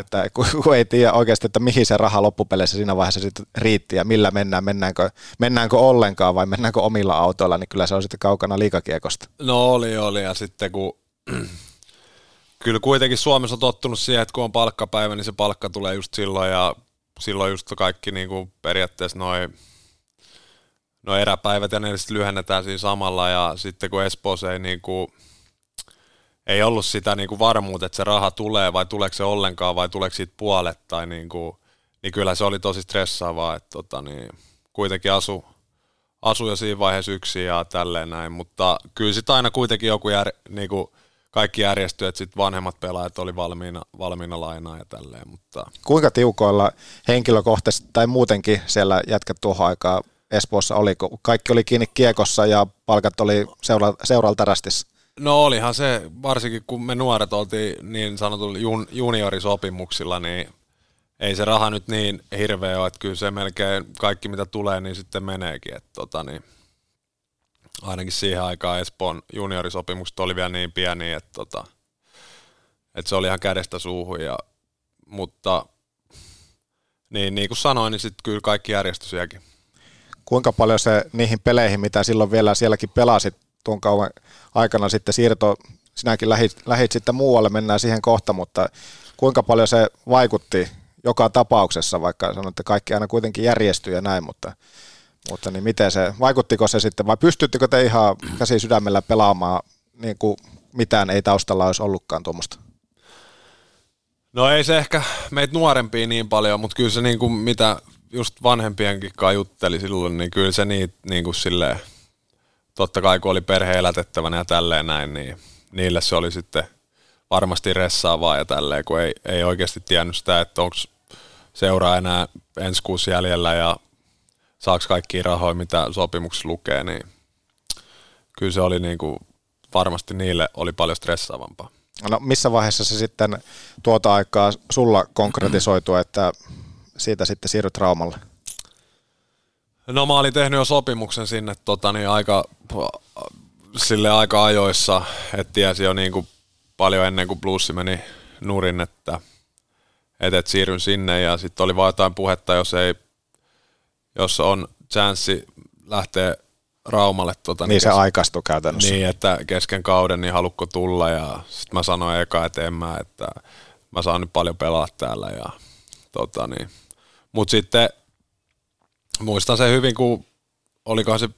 että kun ei tiedä oikeasti, että mihin se raha loppupeleissä siinä vaiheessa sitten riitti ja millä mennään, mennäänkö, mennäänkö ollenkaan vai mennäänkö omilla autoilla, niin kyllä se on sitten kaukana liikakiekosta. No oli, oli ja sitten kun kyllä kuitenkin Suomessa on tottunut siihen, että kun on palkkapäivä, niin se palkka tulee just silloin ja silloin just kaikki niin kuin periaatteessa noin no eräpäivät ja ne sitten lyhennetään siinä samalla ja sitten kun Espoossa ei niin kuin, ei ollut sitä niin kuin varmuutta, että se raha tulee vai tuleeko se ollenkaan vai tuleeko siitä puolet tai niin kuin, niin kyllä se oli tosi stressaavaa, että tota, niin, kuitenkin asu, asu jo siinä vaiheessa yksin ja tälleen näin, mutta kyllä sitten aina kuitenkin joku jär, niin kuin, kaikki järjestyi, että sitten vanhemmat pelaajat oli valmiina, valmiina lainaa ja tälleen. Mutta... Kuinka tiukoilla henkilökohtaisesti tai muutenkin siellä jätkät tuohon aikaan Espoossa oli, kun kaikki oli kiinni kiekossa ja palkat oli seura- seuralta? No olihan se, varsinkin kun me nuoret oltiin niin sanotulla jun, juniorisopimuksilla, niin ei se raha nyt niin hirveä ole, että kyllä se melkein kaikki mitä tulee, niin sitten meneekin. Että tota, niin ainakin siihen aikaan Espoon juniorisopimukset oli vielä niin pieni, että, tota, että se oli ihan kädestä suuhun. Ja, mutta niin, niin kuin sanoin, niin sitten kyllä kaikki järjestyi. Kuinka paljon se niihin peleihin, mitä silloin vielä sielläkin pelasit tuon kauan aikana sitten siirto, sinäkin lähit, lähit sitten muualle, mennään siihen kohta, mutta kuinka paljon se vaikutti joka tapauksessa, vaikka sanoit, että kaikki aina kuitenkin järjestyy ja näin, mutta mutta niin miten se, vaikuttiko se sitten, vai pystyttekö te ihan käsi sydämellä pelaamaan niin kuin mitään ei taustalla olisi ollutkaan tuommoista? No ei se ehkä meitä nuorempia niin paljon, mutta kyllä se niin kuin mitä just vanhempienkin kanssa jutteli silloin, niin kyllä se niin, niin kuin silleen, totta kai kun oli perhe elätettävänä ja tälleen näin, niin niille se oli sitten varmasti ressaavaa ja tälleen, kun ei, ei oikeasti tiennyt sitä, että onko seuraa enää ensi kuusi jäljellä ja saaks kaikki rahoja, mitä sopimuksessa lukee, niin kyllä se oli niin kuin, varmasti niille oli paljon stressaavampaa. No missä vaiheessa se sitten tuota aikaa sulla konkretisoitu, että siitä sitten siirryt Raumalle? No mä olin tehnyt jo sopimuksen sinne tota, niin aika, sille aika ajoissa, että tiesi jo niin kuin paljon ennen kuin plussi meni nurin, että, että, että siirryn sinne ja sitten oli vaan jotain puhetta, jos ei jos on chanssi lähteä Raumalle. Tota, niin, niin se aikaistui käytännössä. Niin, että kesken kauden, niin halukko tulla ja sitten mä sanoin eka, että en mä, että mä saan nyt paljon pelaa täällä. Ja, tota, niin. Mutta sitten muistan se hyvin, kun olikohan se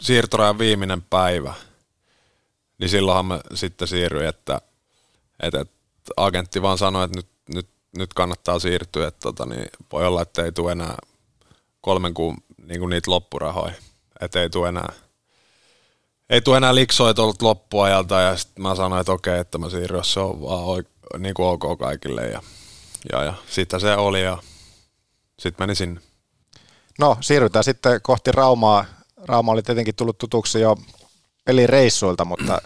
siirtorajan viimeinen päivä, niin silloinhan mä sitten siirryin, että, että, että agentti vaan sanoi, että nyt, nyt, nyt kannattaa siirtyä, että tota, niin voi olla, että ei tule enää kolmen kuun niin kuin niitä loppurahoja, että ei tule enää ei tule enää liksoja tuolta loppuajalta ja sitten mä sanoin, että okei, että mä siirryn, jos se on vaan oik- niin kuin ok kaikille ja, ja, ja sitten se oli ja sitten meni sinne. No, siirrytään sitten kohti Raumaa. Rauma oli tietenkin tullut tutuksi jo pelireissuilta, mutta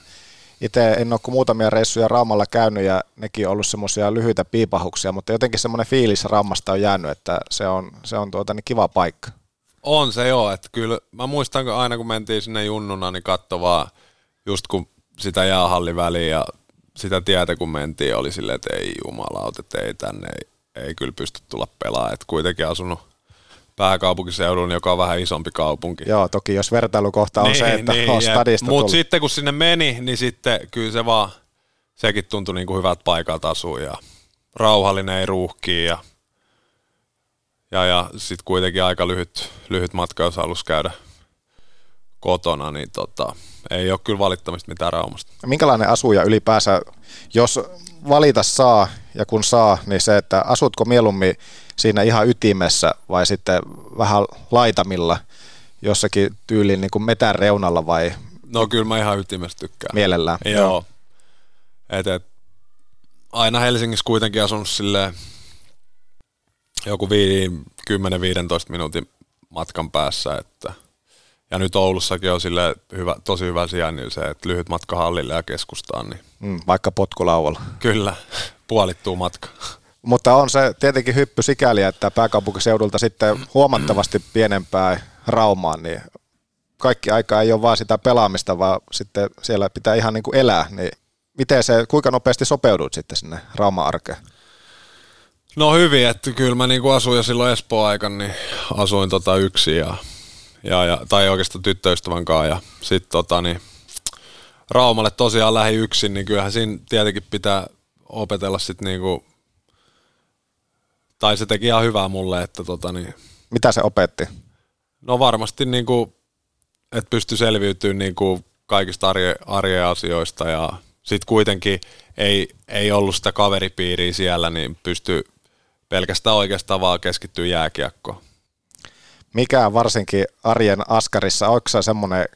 itse en ole kuin muutamia reissuja Raumalla käynyt ja nekin on ollut semmoisia lyhyitä piipahuksia, mutta jotenkin semmoinen fiilis Raumasta on jäänyt, että se on, se on tuota, niin kiva paikka. On se joo, että kyllä mä muistan kun aina kun mentiin sinne junnuna, niin kattovaa just kun sitä jäähallin väliin ja sitä tietä kun mentiin, oli silleen, että ei jumalauta, että ei tänne, ei, ei kyllä pysty tulla pelaamaan. Että kuitenkin asunut pääkaupunkiseudun, joka on vähän isompi kaupunki. Joo, toki jos vertailukohta on se, että on stadista Mutta sitten kun sinne meni, niin sitten kyllä se vaan, sekin tuntui niin kuin hyvältä paikalta asua ja rauhallinen, ei ruuhkii ja, ja, ja sitten kuitenkin aika lyhyt, lyhyt matka, jos halusi käydä kotona, niin tota, ei ole kyllä valittamista mitään Raumasta. Minkälainen asuja ylipäänsä, jos valita saa ja kun saa, niin se, että asutko mieluummin siinä ihan ytimessä vai sitten vähän laitamilla jossakin tyyliin niin kuin metän reunalla vai No kyllä mä ihan ytimestä tykkään. mielellään? Joo. Et, et, aina Helsingissä kuitenkin asunut silleen joku 10-15 minuutin matkan päässä, että ja nyt Oulussakin on sille hyvä, tosi hyvä sijainni se, että lyhyt matka hallille ja keskustaan, niin Mm, vaikka potkulauvalla. kyllä puolittuu matka. Mutta on se tietenkin hyppy sikäli, että pääkaupunkiseudulta sitten huomattavasti pienempää Raumaan, niin kaikki aika ei ole vaan sitä pelaamista, vaan sitten siellä pitää ihan niin kuin elää. Niin miten se, kuinka nopeasti sopeudut sitten sinne Rauma-arkeen? No hyvin, että kyllä mä niin asuin jo silloin Espoon aikana, niin asuin tota yksin ja, ja, ja, tai oikeastaan tyttöystävän kanssa ja sitten tota niin, Raumalle tosiaan lähi yksin, niin kyllähän siinä tietenkin pitää opetella sitten niinku, tai se teki ihan hyvää mulle, että tota niin, Mitä se opetti? No varmasti niinku, että pysty selviytymään niinku kaikista arje, arjen asioista ja sitten kuitenkin ei, ei ollut sitä kaveripiiriä siellä, niin pysty pelkästään oikeastaan vaan keskittyä jääkiekkoon. Mikä varsinkin arjen askarissa, onko se semmoinen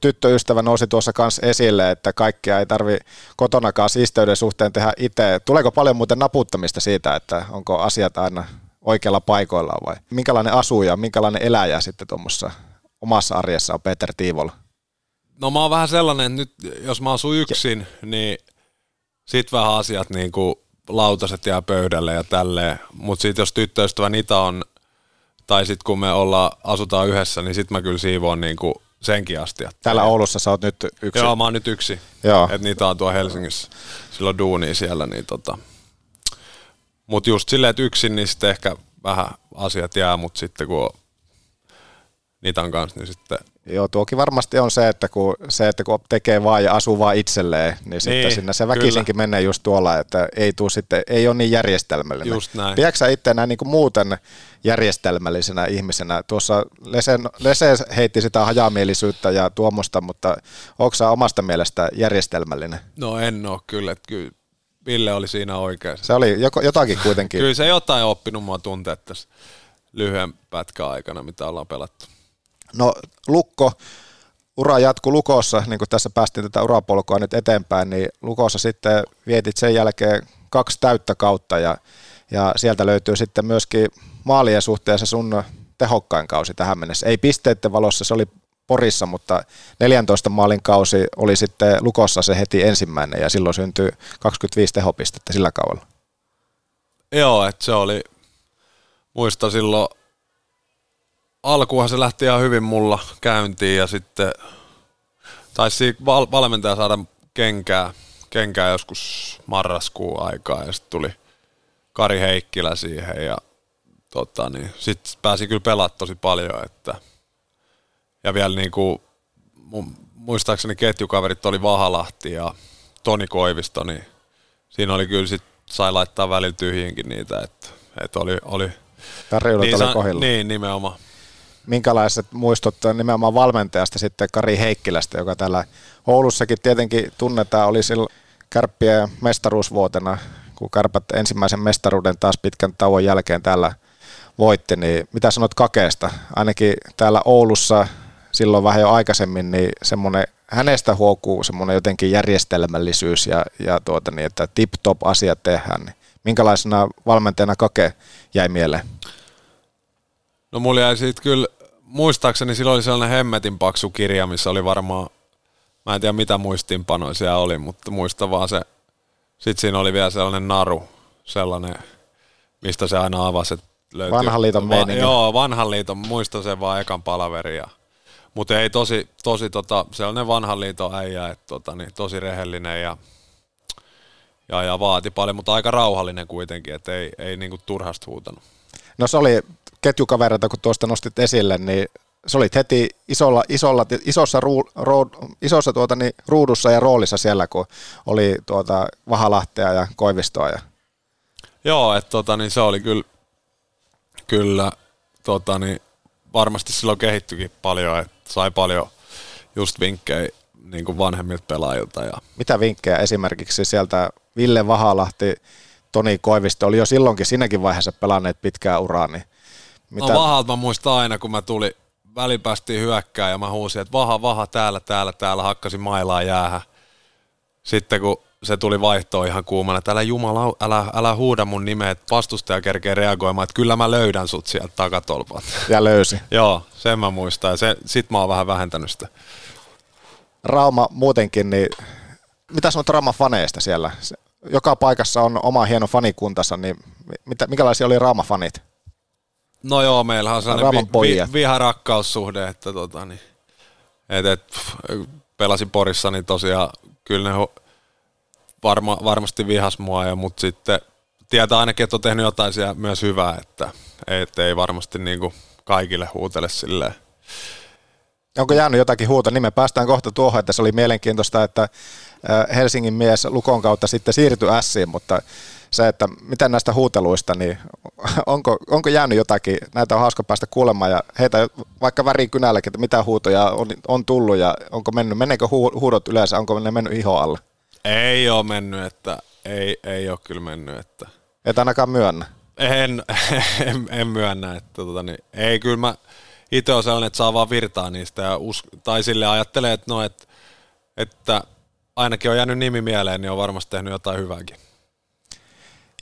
tyttöystävä nousi tuossa kanssa esille, että kaikkea ei tarvi kotonakaan siisteyden suhteen tehdä itse. Tuleeko paljon muuten naputtamista siitä, että onko asiat aina oikealla paikoillaan vai minkälainen asuja, minkälainen eläjä sitten tuommoissa omassa arjessa on Peter Tiivola? No mä oon vähän sellainen, että nyt jos mä asun yksin, niin sit vähän asiat niin kuin lautaset jää pöydälle ja tälleen. Mutta sit jos tyttöystävä niitä on, tai sit kun me olla, asutaan yhdessä, niin sit mä kyllä siivoon niin kuin senkin asti. Täällä Oulussa sä oot nyt yksin. Joo, mä oon nyt yksi. Joo. Et niitä on tuo Helsingissä. Silloin duunia siellä, niin tota. Mut just silleen, että yksin, niin sitten ehkä vähän asiat jää, mutta sitten kun on Nitan kanssa, niin sitten Joo, tuokin varmasti on se, että kun, se, että kun tekee vaan ja asuu vaan itselleen, niin, sitten Niin, sinne se väkisinkin menee just tuolla, että ei, tuu sitten, ei ole niin järjestelmällinen. Just näin. Pidätkö sä itse näin niin kuin muuten järjestelmällisenä ihmisenä? Tuossa Lese, Lese heitti sitä hajamielisyyttä ja tuommoista, mutta onko sä omasta mielestä järjestelmällinen? No en oo kyllä, että kyllä Ville oli siinä oikeassa. Se oli joko, jotakin kuitenkin. Kyllä se jotain oppinut mua tuntea tässä lyhyen pätkän aikana, mitä ollaan pelattu. No Lukko, ura jatkuu Lukossa, niin kuin tässä päästiin tätä urapolkua nyt eteenpäin, niin Lukossa sitten vietit sen jälkeen kaksi täyttä kautta ja, ja sieltä löytyy sitten myöskin maalien suhteessa sun tehokkain kausi tähän mennessä. Ei pisteiden valossa, se oli Porissa, mutta 14 maalin kausi oli sitten Lukossa se heti ensimmäinen ja silloin syntyi 25 tehopistettä sillä kaudella. Joo, että se oli, muista silloin, alkuunhan se lähti ihan hyvin mulla käyntiin ja sitten taisi val- valmentaja saada kenkää, kenkää joskus marraskuun aikaa ja sitten tuli Kari Heikkilä siihen ja tota, niin, sitten pääsi kyllä pelaa tosi paljon, että ja vielä niin kuin, muistaakseni ketjukaverit oli Vahalahti ja Toni Koivisto, niin siinä oli kyllä sit, sai laittaa välillä tyhjiinkin niitä, että, että oli, oli Tarjoulut oli kohdilla. Niin, nimenomaan. Minkälaiset muistot nimenomaan valmentajasta sitten Kari Heikkilästä, joka täällä Oulussakin tietenkin tunnetaan, oli silloin kärppien mestaruusvuotena, kun kärpät ensimmäisen mestaruuden taas pitkän tauon jälkeen täällä voitti, niin mitä sanot Kakeesta? Ainakin täällä Oulussa silloin vähän jo aikaisemmin, niin semmoinen hänestä huokuu semmoinen jotenkin järjestelmällisyys ja, ja tuota niin, että tip-top asiat tehdään. Niin minkälaisena valmentajana Kake jäi mieleen? No mulla jäi siitä kyllä, muistaakseni silloin oli sellainen hemmetin paksu kirja, missä oli varmaan, mä en tiedä mitä muistinpanoja siellä oli, mutta muista vaan se, sitten siinä oli vielä sellainen naru, sellainen, mistä se aina avasi, että löytyy. Vanhan liiton Va-. Joo, vanhan liiton, muistan sen vaan ekan palaverin. Ja, mutta ei tosi, tosi tota, sellainen vanhan liiton äijä, että tota, niin, tosi rehellinen ja, ja, ja vaati paljon, mutta aika rauhallinen kuitenkin, että ei, ei niinku turhasta huutanut. No se oli ketjukavereita, kun tuosta nostit esille, niin se olit heti isolla, isolla, isossa, ruu, roo, isossa tuota, niin, ruudussa ja roolissa siellä, kun oli tuota, Vahalahtea ja Koivistoa. Ja... Joo, että tota, niin se oli kyllä, kyllä tota, niin varmasti silloin kehittyikin paljon, että sai paljon just vinkkejä niin kuin vanhemmilta pelaajilta. Ja... Mitä vinkkejä esimerkiksi sieltä Ville Vahalahti, Toni Koivisto oli jo silloinkin siinäkin vaiheessa pelanneet pitkää uraa, niin Mitä? No Vahalta mä muistan aina, kun mä tulin, välipäästiin hyökkää ja mä huusin, että Vaha, Vaha, täällä, täällä, täällä, hakkasin mailaa jäähän. Sitten kun se tuli vaihtoon ihan kuumana, että älä jumala, älä, älä huuda mun nimeä, että vastustaja kerkee reagoimaan, että kyllä mä löydän sut sieltä takatolpalta. Ja löysi. Joo, sen mä muistan ja se, sit mä oon vähän vähentänyt sitä. Rauma muutenkin, niin mitä sanot Rauman faneista siellä? Joka paikassa on oma hieno fanikuntansa, niin mitä, minkälaisia oli Rauma-fanit? No joo, meillä on sellainen vi, vi, viha-rakkaussuhde, että tota, niin, et, et, pff, pelasin Porissa, niin tosiaan kyllä ne varma, varmasti vihas mua, ja, mutta sitten tietää ainakin, että on tehnyt jotain siellä myös hyvää, että et ei varmasti niin kuin kaikille huutele silleen. Onko jäänyt jotakin huuta? Niin me päästään kohta tuohon, että se oli mielenkiintoista, että äh, Helsingin mies Lukon kautta sitten siirtyi Siin, mutta se, että miten näistä huuteluista, niin onko, onko jäänyt jotakin, näitä on hauska päästä kuulemaan ja heitä vaikka värikynälläkin, että mitä huutoja on, on tullut ja onko mennyt, meneekö hu- huudot yleensä, onko ne mennyt iho alle? Ei ole mennyt, että ei, ei ole kyllä mennyt, että Et ainakaan myönnä. En, en, en myönnä, että tota, niin, ei kyllä mä itse on sellainen, että saa vaan virtaa niistä ja us, tai sille ajattelee, että no, et, että ainakin on jäänyt nimi mieleen, niin on varmasti tehnyt jotain hyvääkin.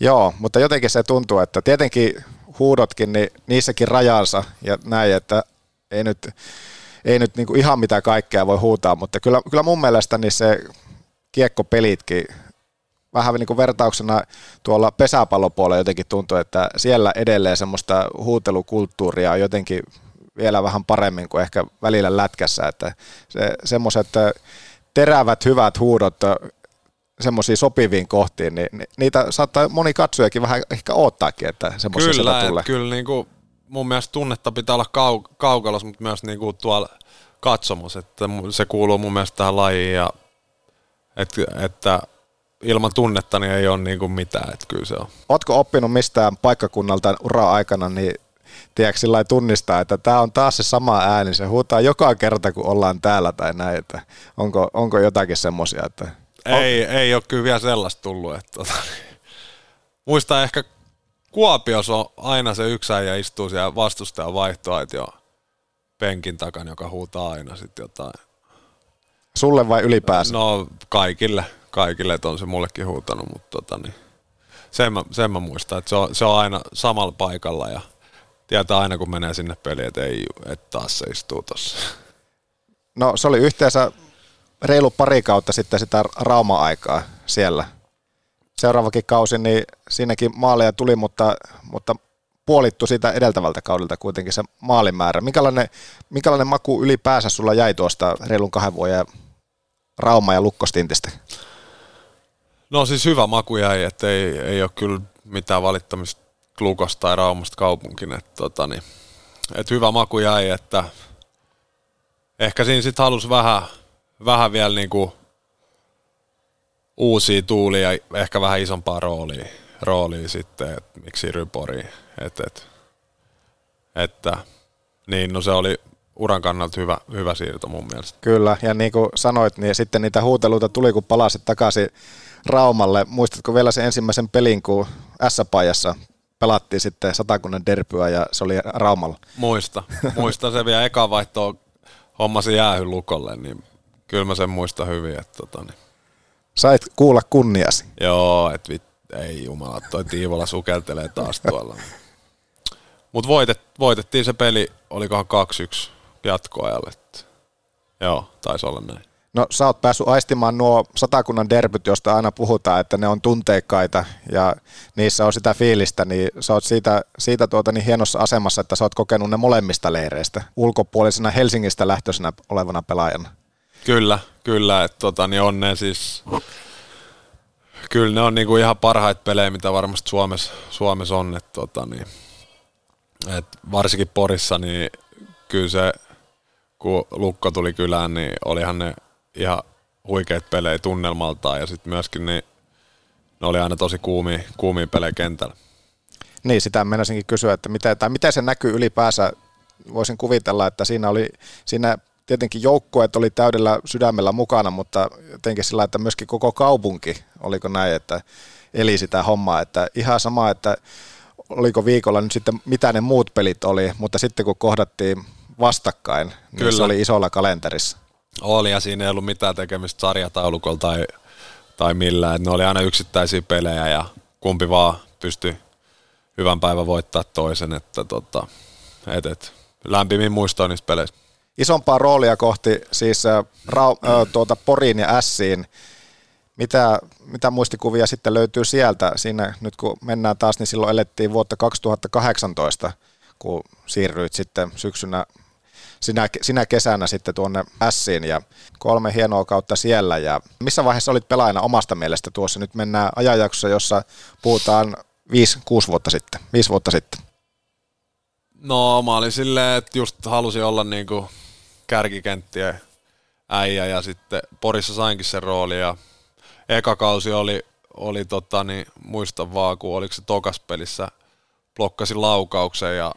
Joo, mutta jotenkin se tuntuu, että tietenkin huudotkin, niin niissäkin rajansa ja näin, että ei nyt, ei nyt niin kuin ihan mitä kaikkea voi huutaa, mutta kyllä, kyllä mun mielestä niin se kiekkopelitkin vähän niin kuin vertauksena tuolla pesäpallopuolella jotenkin tuntuu, että siellä edelleen semmoista huutelukulttuuria jotenkin vielä vähän paremmin kuin ehkä välillä lätkässä, että se, semmoiset terävät hyvät huudot semmoisiin sopiviin kohtiin, niin ni- niitä saattaa moni katsojakin vähän ehkä oottaakin, että semmoisia Kyllä, sieltä et, tulee. kyllä niin kuin, mun mielestä tunnetta pitää olla kau, kaukalossa, mutta myös niin kuin tuolla katsomos, että se kuuluu mun mielestä tähän lajiin ja että, että ilman tunnetta niin ei ole niin kuin mitään, että kyllä se on. Ootko oppinut mistään paikkakunnalta ura-aikana, niin tiedätkö sillä tunnistaa, että tämä on taas se sama ääni, se huutaa joka kerta, kun ollaan täällä tai näin, että onko, onko jotakin semmoisia, että Ei, ei ole kyllä vielä sellaista tullut. Että, tota. Muistan ehkä Kuopiossa on aina se yksi äijä istuu siellä vastustajan vaihtoaitio penkin takana, joka huutaa aina sitten jotain. sulle vai ylipäänsä? No kaikille, kaikille, että on se mullekin huutanut, mutta tota, niin, sen, mä, sen mä muistan, että se on, se on aina samalla paikalla ja tietää aina kun menee sinne peliin, että ei, että taas se istuu tossa. No se oli yhteensä reilu pari kautta sitten sitä Rauma-aikaa siellä. Seuraavakin kausi, niin siinäkin maaleja tuli, mutta, mutta puolittu sitä edeltävältä kaudelta kuitenkin se maalimäärä. Minkälainen, minkälainen maku ylipäänsä sulla jäi tuosta reilun kahden vuoden Rauma- ja Lukkostintistä? No siis hyvä maku jäi, että ei, ei ole kyllä mitään valittamista Lukosta tai Raumasta kaupunkin. Että tota, niin, et hyvä maku jäi, että ehkä siinä sitten halusi vähän, vähän vielä niinku uusia tuulia, ehkä vähän isompaa roolia, roolia sitten, että miksi Ryporiin. Et, et, että Niin, no se oli uran kannalta hyvä, hyvä siirto mun mielestä. Kyllä, ja niin kuin sanoit, niin sitten niitä huuteluita tuli, kun palasit takaisin Raumalle. Muistatko vielä sen ensimmäisen pelin, kun S-pajassa pelattiin sitten satakunnan derbyä ja se oli Raumalla? Muista. Muista se vielä eka vaihtoa hommasi jäähy lukolle, niin kyllä mä sen muista hyvin. Että tota, niin. Sait kuulla kunniasi. Joo, et vit, ei jumala, toi Tiivola sukeltelee taas tuolla. Mutta voitet, voitettiin se peli, olikohan 2-1 jatkoajalle. Joo, taisi olla näin. No sä oot päässyt aistimaan nuo satakunnan derbyt, josta aina puhutaan, että ne on tunteikkaita ja niissä on sitä fiilistä, niin sä oot siitä, siitä tuota niin hienossa asemassa, että sä oot kokenut ne molemmista leireistä ulkopuolisena Helsingistä lähtöisenä olevana pelaajana. Kyllä, kyllä, että tota, niin on ne siis, kyllä ne on niinku ihan parhaita pelejä, mitä varmasti Suomessa, Suomessa on, että tota, niin, et varsinkin Porissa, niin kyllä se, kun Lukko tuli kylään, niin olihan ne ihan huikeat pelejä tunnelmaltaan ja sitten myöskin niin ne oli aina tosi kuumia, kuumia pelejä kentällä. Niin, sitä menisinkin kysyä, että miten, tai miten se näkyy ylipäänsä. Voisin kuvitella, että siinä oli, siinä tietenkin joukkueet oli täydellä sydämellä mukana, mutta jotenkin sillä, että myöskin koko kaupunki, oliko näin, että eli sitä hommaa, että ihan sama, että oliko viikolla nyt sitten, mitä ne muut pelit oli, mutta sitten kun kohdattiin vastakkain, niin Kyllä. se oli isolla kalenterissa. Oli ja siinä ei ollut mitään tekemistä sarjataulukolla tai, tai millään. Ne oli aina yksittäisiä pelejä ja kumpi vaan pystyi hyvän päivän voittaa toisen. Että tota, et, et, lämpimin muistoa niistä peleistä. Isompaa roolia kohti siis äh, Rau, äh, tuota Poriin ja Ässiin. Mitä, mitä muistikuvia sitten löytyy sieltä? Siinä nyt kun mennään taas, niin silloin elettiin vuotta 2018, kun siirryit sitten syksynä sinä, sinä kesänä sitten tuonne Ässiin ja kolme hienoa kautta siellä. Ja missä vaiheessa olit pelaajana omasta mielestä tuossa? Nyt mennään ajanjaksossa, jossa puhutaan 5-6 vuotta sitten, 5 vuotta sitten. No mä olin silleen, että just halusin olla niinku kärkikenttien äijä ja sitten Porissa sainkin sen rooli ja eka kausi oli, oli tota, niin, muistan vaan, kun oliko se tokas pelissä, blokkasin laukauksen ja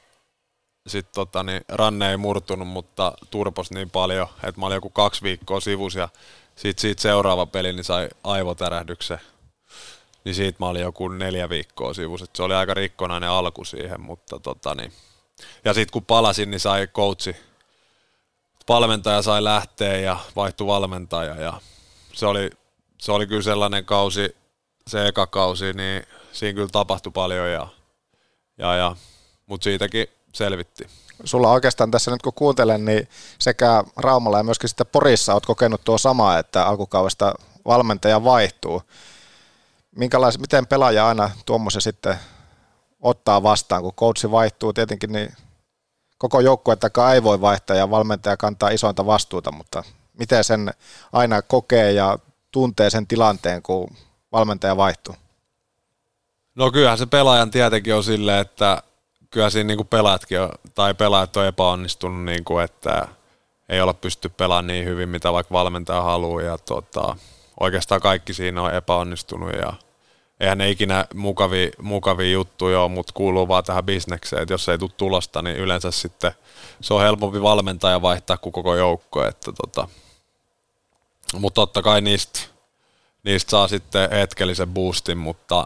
sitten tota, niin, ranne ei murtunut, mutta turpos niin paljon, että mä olin joku kaksi viikkoa sivus ja sitten siitä seuraava peli niin sai aivotärähdyksen. Niin siitä mä olin joku neljä viikkoa sivus, että se oli aika rikkonainen alku siihen, mutta tota, niin. Ja sitten kun palasin, niin sai coachi, valmentaja sai lähteä ja vaihtui valmentaja ja se oli, se oli kyllä sellainen kausi, se eka kausi, niin siinä kyllä tapahtui paljon ja, ja, ja mutta siitäkin selvitti. Sulla oikeastaan tässä nyt kun kuuntelen, niin sekä Raumalla ja myöskin sitten Porissa olet kokenut tuo sama, että alkukaudesta valmentaja vaihtuu. Minkälais, miten pelaaja aina tuommoisen sitten ottaa vastaan, kun coachi vaihtuu tietenkin, niin koko joukkuetta ei voi vaihtaa ja valmentaja kantaa isointa vastuuta, mutta miten sen aina kokee ja tuntee sen tilanteen, kun valmentaja vaihtuu? No kyllähän se pelaajan tietenkin on silleen, että kyllä siinä niin kuin pelaajatkin on, tai pelaajat on epäonnistunut, niin kuin, että ei olla pysty pelaamaan niin hyvin, mitä vaikka valmentaja haluaa. Ja tota, oikeastaan kaikki siinä on epäonnistunut ja eihän ne ikinä mukavia, mukavia juttuja ole, mutta kuuluu vaan tähän bisnekseen, että jos ei tule tulosta, niin yleensä sitten se on helpompi valmentaja vaihtaa kuin koko joukko. Että tota. Mutta totta kai niistä, niistä saa sitten hetkellisen boostin, mutta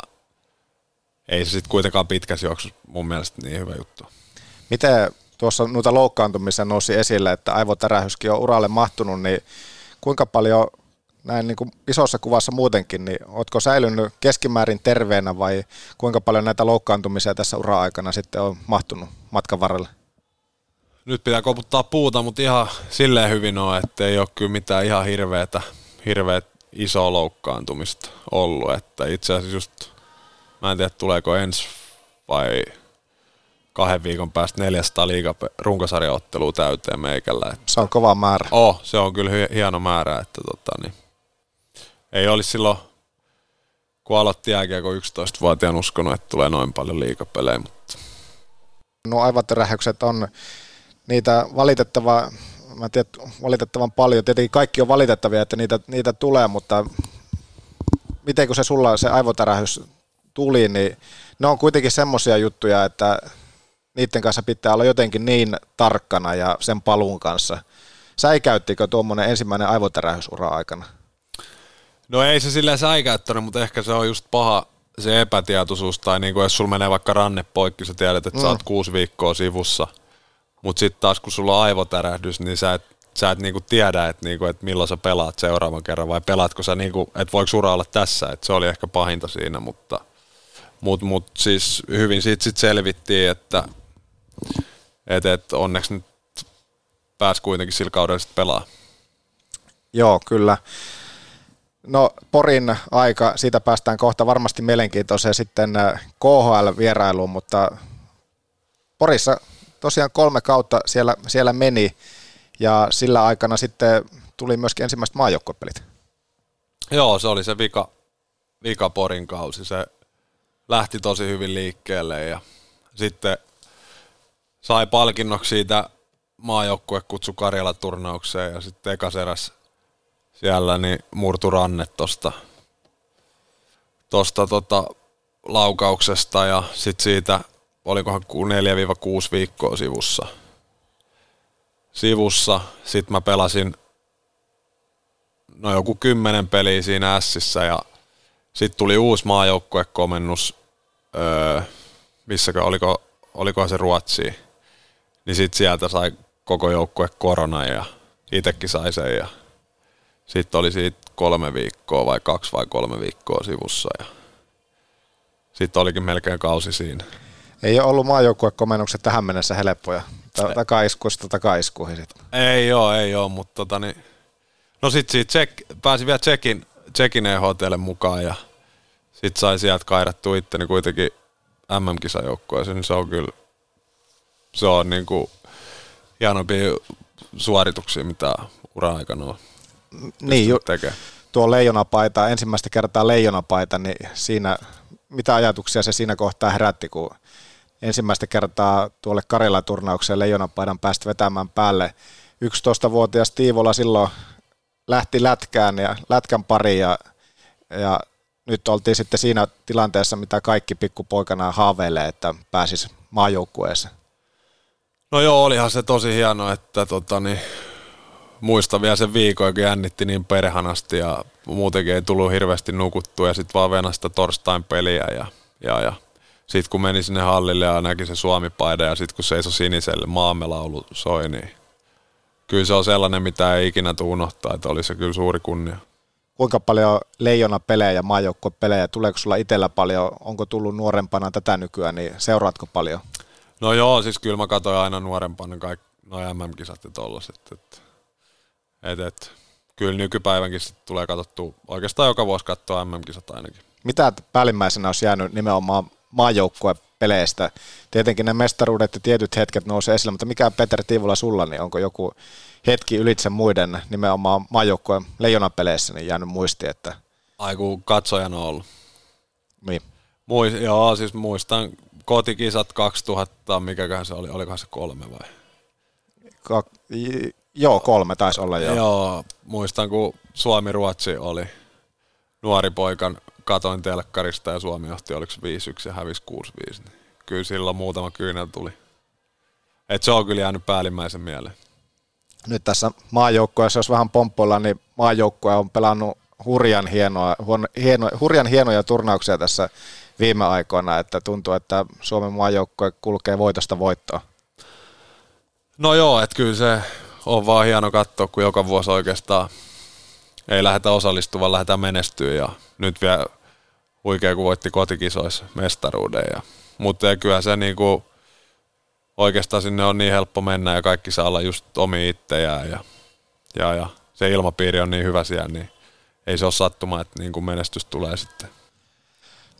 ei se sitten kuitenkaan pitkässä juoksussa mun mielestä niin hyvä juttu. Miten tuossa noita loukkaantumisia nousi esille, että aivotärähyskin on uralle mahtunut, niin kuinka paljon näin niin kuin isossa kuvassa muutenkin, niin oletko säilynyt keskimäärin terveenä vai kuinka paljon näitä loukkaantumisia tässä ura-aikana sitten on mahtunut matkan varrelle? Nyt pitää koputtaa puuta, mutta ihan silleen hyvin on, että ei ole kyllä mitään ihan hirveätä, hirveät isoa loukkaantumista ollut. Että itse asiassa just, mä en tiedä tuleeko ensi vai kahden viikon päästä 400 liiga runkosarjaottelua täyteen meikällä. Se on kova määrä. Oh, se on kyllä hieno määrä, että tota, niin, ei olisi silloin, kun aloitti jääkiekko 11-vuotiaan uskonut, että tulee noin paljon liikapelejä, mutta Nuo aivotärähykset on niitä valitettava, mä tiedän, valitettavan paljon. Tietenkin kaikki on valitettavia, että niitä, niitä tulee, mutta miten kun se sulla se aivotärähys tuli, niin ne on kuitenkin semmoisia juttuja, että niiden kanssa pitää olla jotenkin niin tarkkana ja sen paluun kanssa. Säikäyttikö tuommoinen ensimmäinen aivotärähys ura-aikana? No ei se silleen säikäyttänyt, mutta ehkä se on just paha se epätietoisuus, tai niin kuin jos sulla menee vaikka ranne poikki, sä tiedät, että mm. sä oot kuusi viikkoa sivussa, mutta sitten taas kun sulla on aivotärähdys, niin sä et, sä et niinku tiedä, että, niinku, että milloin sä pelaat seuraavan kerran, vai pelaatko sä, niinku, että voiko ura olla tässä, että se oli ehkä pahinta siinä, mutta mut, mut siis hyvin siitä sit selvittiin, että et, et onneksi nyt pääsi kuitenkin sillä kaudella sitten pelaa. Joo, kyllä. No Porin aika, siitä päästään kohta varmasti mielenkiintoiseen sitten äh, KHL-vierailuun, mutta Porissa tosiaan kolme kautta siellä, siellä meni ja sillä aikana sitten tuli myöskin ensimmäiset maajoukkopelit. Joo, se oli se vika, vika Porin kausi. Se lähti tosi hyvin liikkeelle ja sitten sai palkinnoksi siitä maajoukkuekutsu Karjala-turnaukseen ja sitten ekas eräs siellä niin murtu ranne tosta, tosta tota, laukauksesta ja sitten siitä olikohan 4-6 viikkoa sivussa. Sivussa. Sitten mä pelasin no joku kymmenen peliä siinä Sissä ja sitten tuli uusi maajoukkuekomennus, öö, missäkö, oliko, olikohan se Ruotsi. Niin sitten sieltä sai koko joukkue korona ja itsekin sai sen ja sitten oli siitä kolme viikkoa vai kaksi vai kolme viikkoa sivussa ja sitten olikin melkein kausi siinä. Ei ole ollut maajoukkuekomennukset tähän mennessä helppoja. Takaiskuista takaiskuihin sitten. Ei oo, ei oo, mutta tota niin, no sit siitä check, pääsi vielä Tsekin, Tsekin EHTlle mukaan ja sit sai sieltä kairattua itteni kuitenkin MM-kisajoukkueeseen, niin se on kyllä, se on niinku hienompia suorituksia, mitä ura-aikana on niin, ju, tuo leijonapaita, ensimmäistä kertaa leijonapaita, niin siinä, mitä ajatuksia se siinä kohtaa herätti, kun ensimmäistä kertaa tuolle Karjala-turnaukseen leijonapaidan päästä vetämään päälle. 11-vuotias Tiivola silloin lähti lätkään ja lätkän pari ja, ja nyt oltiin sitten siinä tilanteessa, mitä kaikki pikkupoikana haaveilee, että pääsis maajoukkueeseen. No joo, olihan se tosi hieno, että tota, niin, muistan vielä sen viikon, kun jännitti niin perhanasti ja muutenkin ei tullut hirveästi nukuttua ja sitten vaan venasta torstain peliä ja, ja, ja sitten kun meni sinne hallille ja näki se Suomi-paida ja sitten kun seisoi siniselle maamme laulu soi, niin kyllä se on sellainen, mitä ei ikinä tule unohtaa, että oli se kyllä suuri kunnia. Kuinka paljon leijona pelejä, pelejä, tuleeko sulla itsellä paljon, onko tullut nuorempana tätä nykyään, niin seuraatko paljon? No joo, siis kyllä mä katsoin aina nuorempana kaikki noin MM-kisat ja tollaset, että et, et, kyllä nykypäivänkin sit tulee katsottua, oikeastaan joka vuosi katsoa MM-kisat ainakin. Mitä päällimmäisenä olisi jäänyt nimenomaan maajoukkueen peleistä? Tietenkin ne mestaruudet ja tietyt hetket nousee esille, mutta mikä Peter Tiivola sulla, niin onko joku hetki ylitse muiden nimenomaan maajoukkueen leijonapeleissä niin jäänyt muisti, että... Ai kun katsojana on ollut. Niin. Muist, joo, siis muistan kotikisat 2000, mikäköhän se oli, olikohan se kolme vai? Ka- Joo, kolme taisi olla jo. Joo, muistan kun Suomi-Ruotsi oli nuori poikan, katoin telkkarista ja Suomi johti oliko 5-1 ja hävisi 6-5. Niin kyllä silloin muutama kyynel tuli. Et se on kyllä jäänyt päällimmäisen mieleen. Nyt tässä maajoukkueessa, jos vähän pomppoilla, niin maajoukkue on pelannut hurjan hienoa, hieno, hurjan hienoja turnauksia tässä viime aikoina, että tuntuu, että Suomen maajoukkue kulkee voitosta voittoa. No joo, että kyllä se on vaan hieno katsoa, kun joka vuosi oikeastaan ei lähdetä osallistumaan, lähdetään menestyä ja nyt vielä huikea, kun voitti kotikisoissa mestaruuden. Ja, mutta kyllä se niinku, oikeastaan sinne on niin helppo mennä ja kaikki saa olla just omi itseään ja, ja, ja se ilmapiiri on niin hyvä siellä, niin ei se ole sattuma, että niin kuin menestys tulee sitten.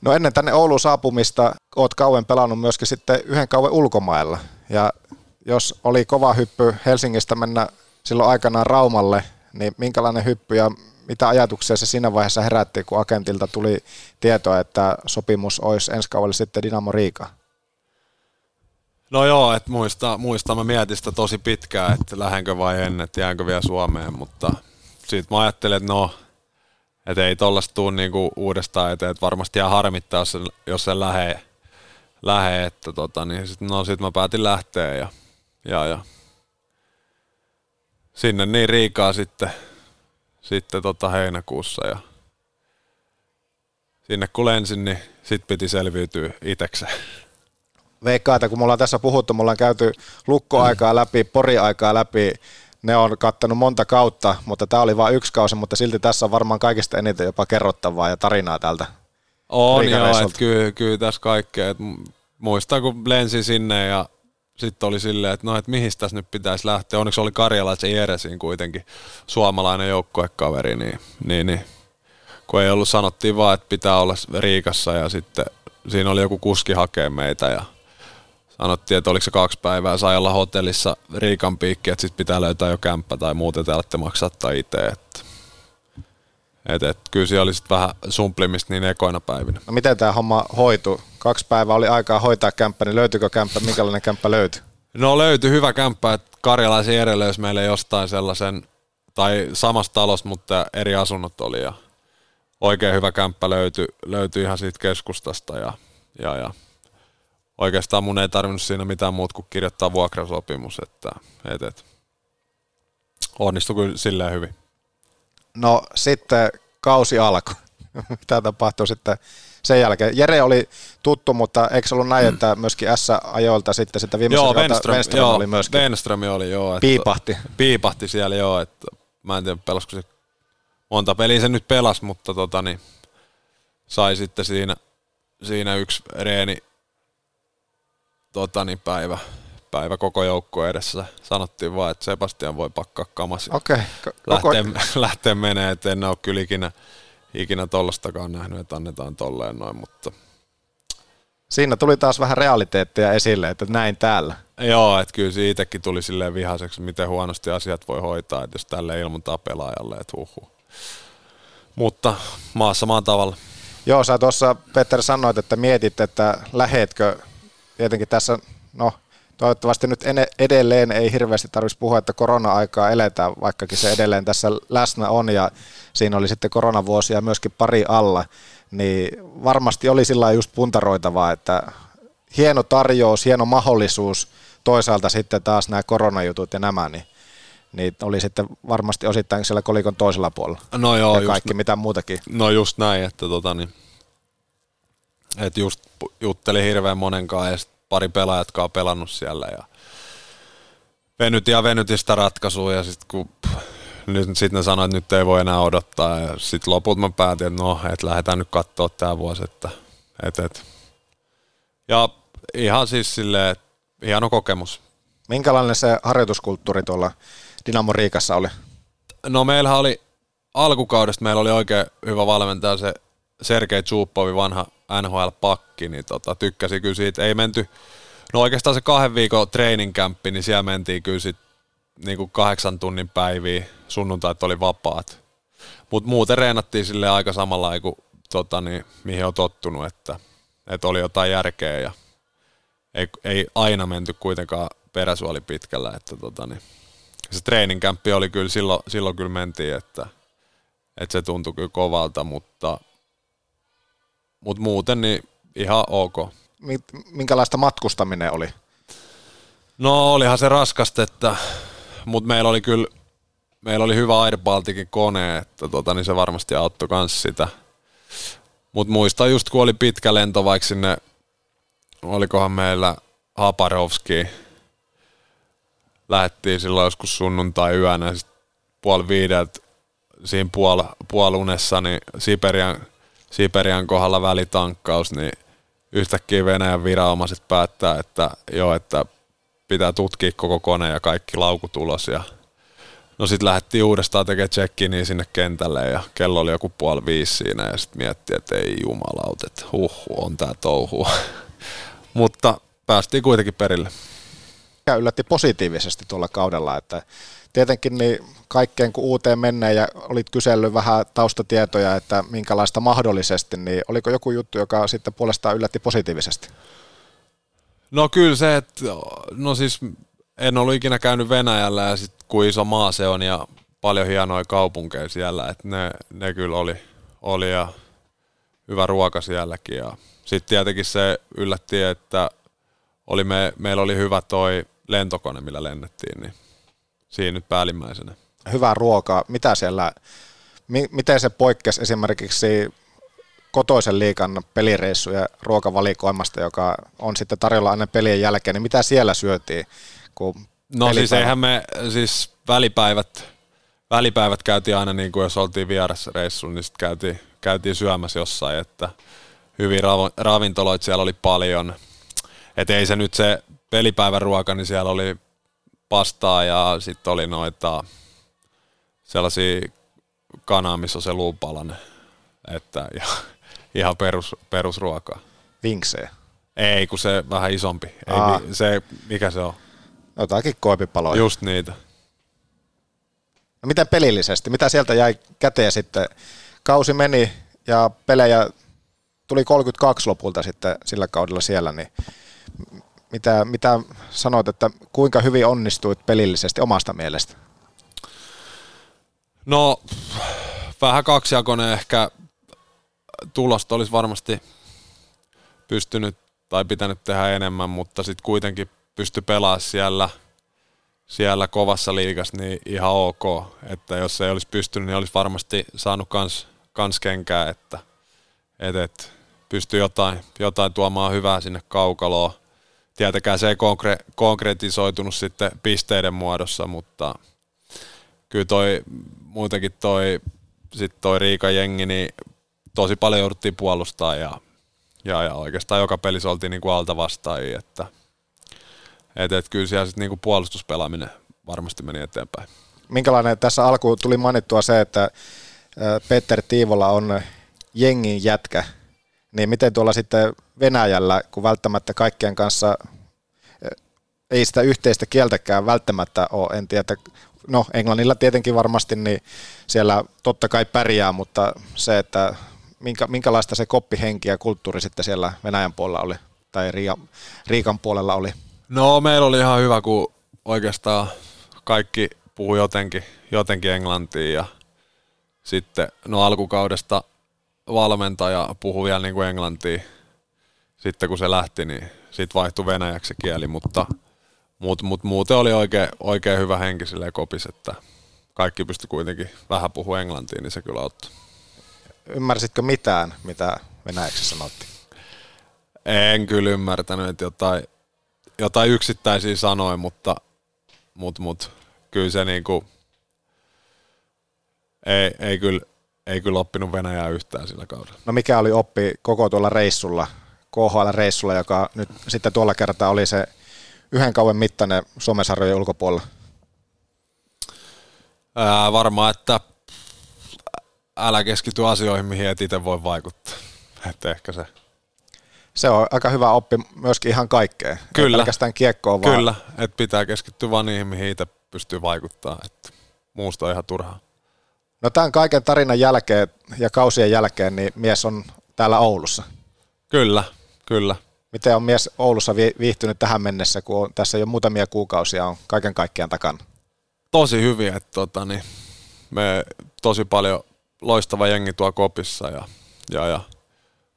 No ennen tänne Ouluun saapumista oot kauan pelannut myöskin sitten yhden kauan ulkomailla ja jos oli kova hyppy Helsingistä mennä silloin aikanaan Raumalle, niin minkälainen hyppy ja mitä ajatuksia se siinä vaiheessa herätti, kun agentilta tuli tietoa, että sopimus olisi ensi kaudella sitten Dynamo Riika? No joo, että muista, muista mä mietin sitä tosi pitkään, että lähdenkö vai en, että jäänkö vielä Suomeen, mutta sitten mä ajattelin, että no, että ei tollasta tule niinku uudestaan eteen, että varmasti jää harmittaa, jos se, jos lähee lähe, että tota, niin sit, no sit mä päätin lähteä ja, ja, ja sinne niin Riikaa sitten, sitten tota heinäkuussa ja sinne kun lensin, niin sit piti selviytyä itekseen. Veikkaa, että kun me ollaan tässä puhuttu, me ollaan käyty lukkoaikaa läpi, poriaikaa läpi, ne on kattanut monta kautta, mutta tämä oli vain yksi kausi, mutta silti tässä on varmaan kaikista eniten jopa kerrottavaa ja tarinaa tältä On joo, kyllä, kyllä tässä kaikkea. Et muistan, kun lensin sinne ja sitten oli silleen, että no, et mihin tässä nyt pitäisi lähteä. Onneksi oli karjalaisen Jeresin kuitenkin suomalainen joukkuekaveri, niin, niin, niin kun ei ollut, sanottiin vaan, että pitää olla Riikassa ja sitten siinä oli joku kuski hakee meitä ja sanottiin, että oliko se kaksi päivää, sai olla hotellissa Riikan piikki, että sitten pitää löytää jo kämppä tai muuten te alatte maksaa tai itse. Että et, et, kyllä siellä oli sitten vähän sumplimista niin ekoina päivinä. No miten tämä homma hoitui? Kaksi päivää oli aikaa hoitaa kämppä, niin löytyykö kämppä, minkälainen kämppä löytyi? No löytyi hyvä kämppä, että Karjalaisen Jere löysi meille jostain sellaisen, tai samasta talosta, mutta eri asunnot oli ja oikein hyvä kämppä löytyi, löytyi ihan siitä keskustasta ja, ja, ja oikeastaan mun ei tarvinnut siinä mitään muuta kuin kirjoittaa vuokrasopimus, että et, et. onnistui kyllä silleen hyvin. No sitten kausi alkoi. Mitä tapahtui sitten sen jälkeen? Jere oli tuttu, mutta eikö ollut näin, että myöskin S-ajoilta sitten sitä viimeisen Joo, kautta Wenström, Wenström joo, oli myöskin. Wenström oli, joo. Että, Piipahti. Piipahti siellä, joo. Että, mä en tiedä, pelasiko se monta peliä se nyt pelas, mutta tota, niin, sai sitten siinä, siinä yksi reeni tota, niin päivä, päivä koko joukko edessä. Sanottiin vaan, että Sebastian voi pakkaa kamas koko- lähteä, lähteä menee, että en ole kyllä ikinä, ikinä tollastakaan nähnyt, että annetaan tolleen noin, mutta Siinä tuli taas vähän realiteetteja esille, että näin täällä. Joo, että kyllä se itsekin tuli silleen vihaseksi, miten huonosti asiat voi hoitaa, että jos tälle ilmoittaa pelaajalle, että huhu. Mutta maassa maan tavalla. Joo, sä tuossa Petter sanoit, että mietit, että lähetkö tietenkin tässä, no toivottavasti nyt edelleen ei hirveästi tarvitsisi puhua, että korona-aikaa eletään, vaikkakin se edelleen tässä läsnä on ja siinä oli sitten koronavuosia myöskin pari alla, niin varmasti oli sillä just puntaroitavaa, että hieno tarjous, hieno mahdollisuus, toisaalta sitten taas nämä koronajutut ja nämä, niin, niin oli sitten varmasti osittain siellä kolikon toisella puolella. No joo, ja just kaikki n- mitä muutakin. No just näin, että tota niin, että just juttelin hirveän monenkaan ja sit pari pelaajat, jotka on pelannut siellä ja venyt ja venytin sitä ratkaisua ja sitten kun nyt sitten ne sanoivat, että nyt ei voi enää odottaa ja sitten loput mä päätin, että no, että lähdetään nyt katsoa tämä vuosi, että et, et. Ja ihan siis silleen, hieno kokemus. Minkälainen se harjoituskulttuuri tuolla Dynamo Riikassa oli? No meillähän oli alkukaudesta meillä oli oikein hyvä valmentaja se Sergei Zupovi, vanha NHL-pakki, niin tota, tykkäsi kyllä siitä. Ei menty, no oikeastaan se kahden viikon training campi, niin siellä mentiin kyllä sit niin kuin kahdeksan tunnin päiviä, sunnuntait oli vapaat. Mutta muuten reenattiin sille aika samalla kuin tota, niin, mihin on tottunut, että, että oli jotain järkeä ja ei, ei aina menty kuitenkaan peräsuoli pitkällä, että tota, niin, se training campi oli kyllä, silloin, silloin kyllä mentiin, että, että se tuntui kyllä kovalta, mutta, mutta muuten niin ihan ok. Minkälaista matkustaminen oli? No olihan se raskasta, että, mutta meillä oli kyllä, meillä oli hyvä Air Balticin kone, että tota, niin se varmasti auttoi myös sitä. Mutta muistan just kun oli pitkä lento vaikka sinne, olikohan meillä Haparovski, lähettiin silloin joskus sunnuntai yönä, puoli viideltä siinä puol, puolunessa, niin Siperian, Siperian kohdalla välitankkaus, niin yhtäkkiä Venäjän viranomaiset päättää, että joo, että pitää tutkia koko kone ja kaikki laukut ulos ja No sitten lähdettiin uudestaan tekemään check niin sinne kentälle ja kello oli joku puoli viisi siinä ja sitten miettii, että ei jumalaut, että huh, on tää touhua. Mutta päästiin kuitenkin perille. Mikä yllätti positiivisesti tuolla kaudella, että tietenkin niin kaikkeen kun uuteen menneen ja olit kysellyt vähän taustatietoja, että minkälaista mahdollisesti, niin oliko joku juttu, joka sitten puolestaan yllätti positiivisesti? No kyllä se, että no siis en ollut ikinä käynyt Venäjällä ja sitten kuin iso maa se on ja paljon hienoja kaupunkeja siellä, että ne, ne kyllä oli, oli ja hyvä ruoka sielläkin. Ja sitten tietenkin se yllätti, että oli me, meillä oli hyvä toi lentokone, millä lennettiin, niin siinä nyt päällimmäisenä. Hyvää ruokaa. Mitä siellä, mi, miten se poikkesi esimerkiksi kotoisen liikan pelireissuja ruokavalikoimasta, joka on sitten tarjolla aina pelien jälkeen, niin mitä siellä syötiin? Kun No pelipäivä- siis eihän me, siis välipäivät, välipäivät käytiin aina niin kuin jos oltiin vieressä reissulla, niin sitten käytiin, käytiin syömässä jossain, että hyviä ravo- ravintoloita siellä oli paljon. Et ei se nyt se pelipäivän ruoka, niin siellä oli pastaa ja sitten oli noita sellaisia kanaa, missä on se luupalanen, että ja, ihan perus, perusruokaa. Vinksejä. Ei, kun se vähän isompi. Ei, Aa. vi- se, mikä se on? Jotakin koipipaloja. Just niitä. No miten pelillisesti? Mitä sieltä jäi käteen sitten? Kausi meni ja pelejä tuli 32 lopulta sitten sillä kaudella siellä, niin mitä, mitä sanoit, että kuinka hyvin onnistuit pelillisesti omasta mielestä? No, vähän kaksijakoinen ehkä tulosta olisi varmasti pystynyt tai pitänyt tehdä enemmän, mutta sitten kuitenkin pysty pelaamaan siellä, siellä kovassa liigassa niin ihan ok. Että jos ei olisi pystynyt, niin olisi varmasti saanut kans, kans kenkää, että et, et, pystyy jotain, jotain tuomaan hyvää sinne kaukaloon. Tietenkään se ei konkre- konkretisoitunut sitten pisteiden muodossa, mutta kyllä toi muutenkin toi, sit toi Riikan jengi, niin tosi paljon jouduttiin puolustaa ja, ja, ja oikeastaan joka pelissä oltiin niinku alta vastaajia, että et, et kyllä siellä sitten niinku puolustuspelaaminen varmasti meni eteenpäin. Minkälainen tässä alkuun tuli mainittua se, että Peter Tiivola on jengin jätkä, niin miten tuolla sitten Venäjällä, kun välttämättä kaikkien kanssa ää, ei sitä yhteistä kieltäkään välttämättä ole, en tiedä, no Englannilla tietenkin varmasti, niin siellä totta kai pärjää, mutta se, että minkä, minkälaista se koppihenki ja kulttuuri sitten siellä Venäjän puolella oli, tai Riikan, Riikan puolella oli. No meillä oli ihan hyvä, kun oikeastaan kaikki puhui jotenkin, jotenkin englantia ja sitten no alkukaudesta valmentaja puhui vielä niin kuin englantia. Sitten kun se lähti, niin sitten vaihtui venäjäksi kieli, mutta mut, mut, muuten oli oikein, oikein hyvä henki silleen kopis, että kaikki pystyi kuitenkin vähän puhua englantia, niin se kyllä auttoi. Ymmärsitkö mitään, mitä venäjäksi sanottiin? En kyllä ymmärtänyt, että jotain, jotain yksittäisiä sanoja, mutta mut, mut, kyllä se niinku, ei, ei, kyllä, ei kyllä oppinut Venäjää yhtään sillä kaudella. No mikä oli oppi koko tuolla reissulla, KHL-reissulla, joka nyt sitten tuolla kertaa oli se yhden kauan mittainen somesarjojen ulkopuolella? Ää, varmaan, että älä keskity asioihin, mihin et itse voi vaikuttaa. Että ehkä se. Se on aika hyvä oppi myöskin ihan kaikkeen. Ei Kyllä. pelkästään kiekkoon, vaan Kyllä, että pitää keskittyä vaan niihin, mihin itse pystyy vaikuttaa. Että muusta on ihan turhaa. No tämän kaiken tarinan jälkeen ja kausien jälkeen, niin mies on täällä Oulussa. Kyllä, kyllä. Miten on mies Oulussa vi- viihtynyt tähän mennessä, kun on, tässä jo muutamia kuukausia on kaiken kaikkiaan takana? Tosi hyviä, että tota, niin me tosi paljon loistava jengi tuo kopissa ja, ja, ja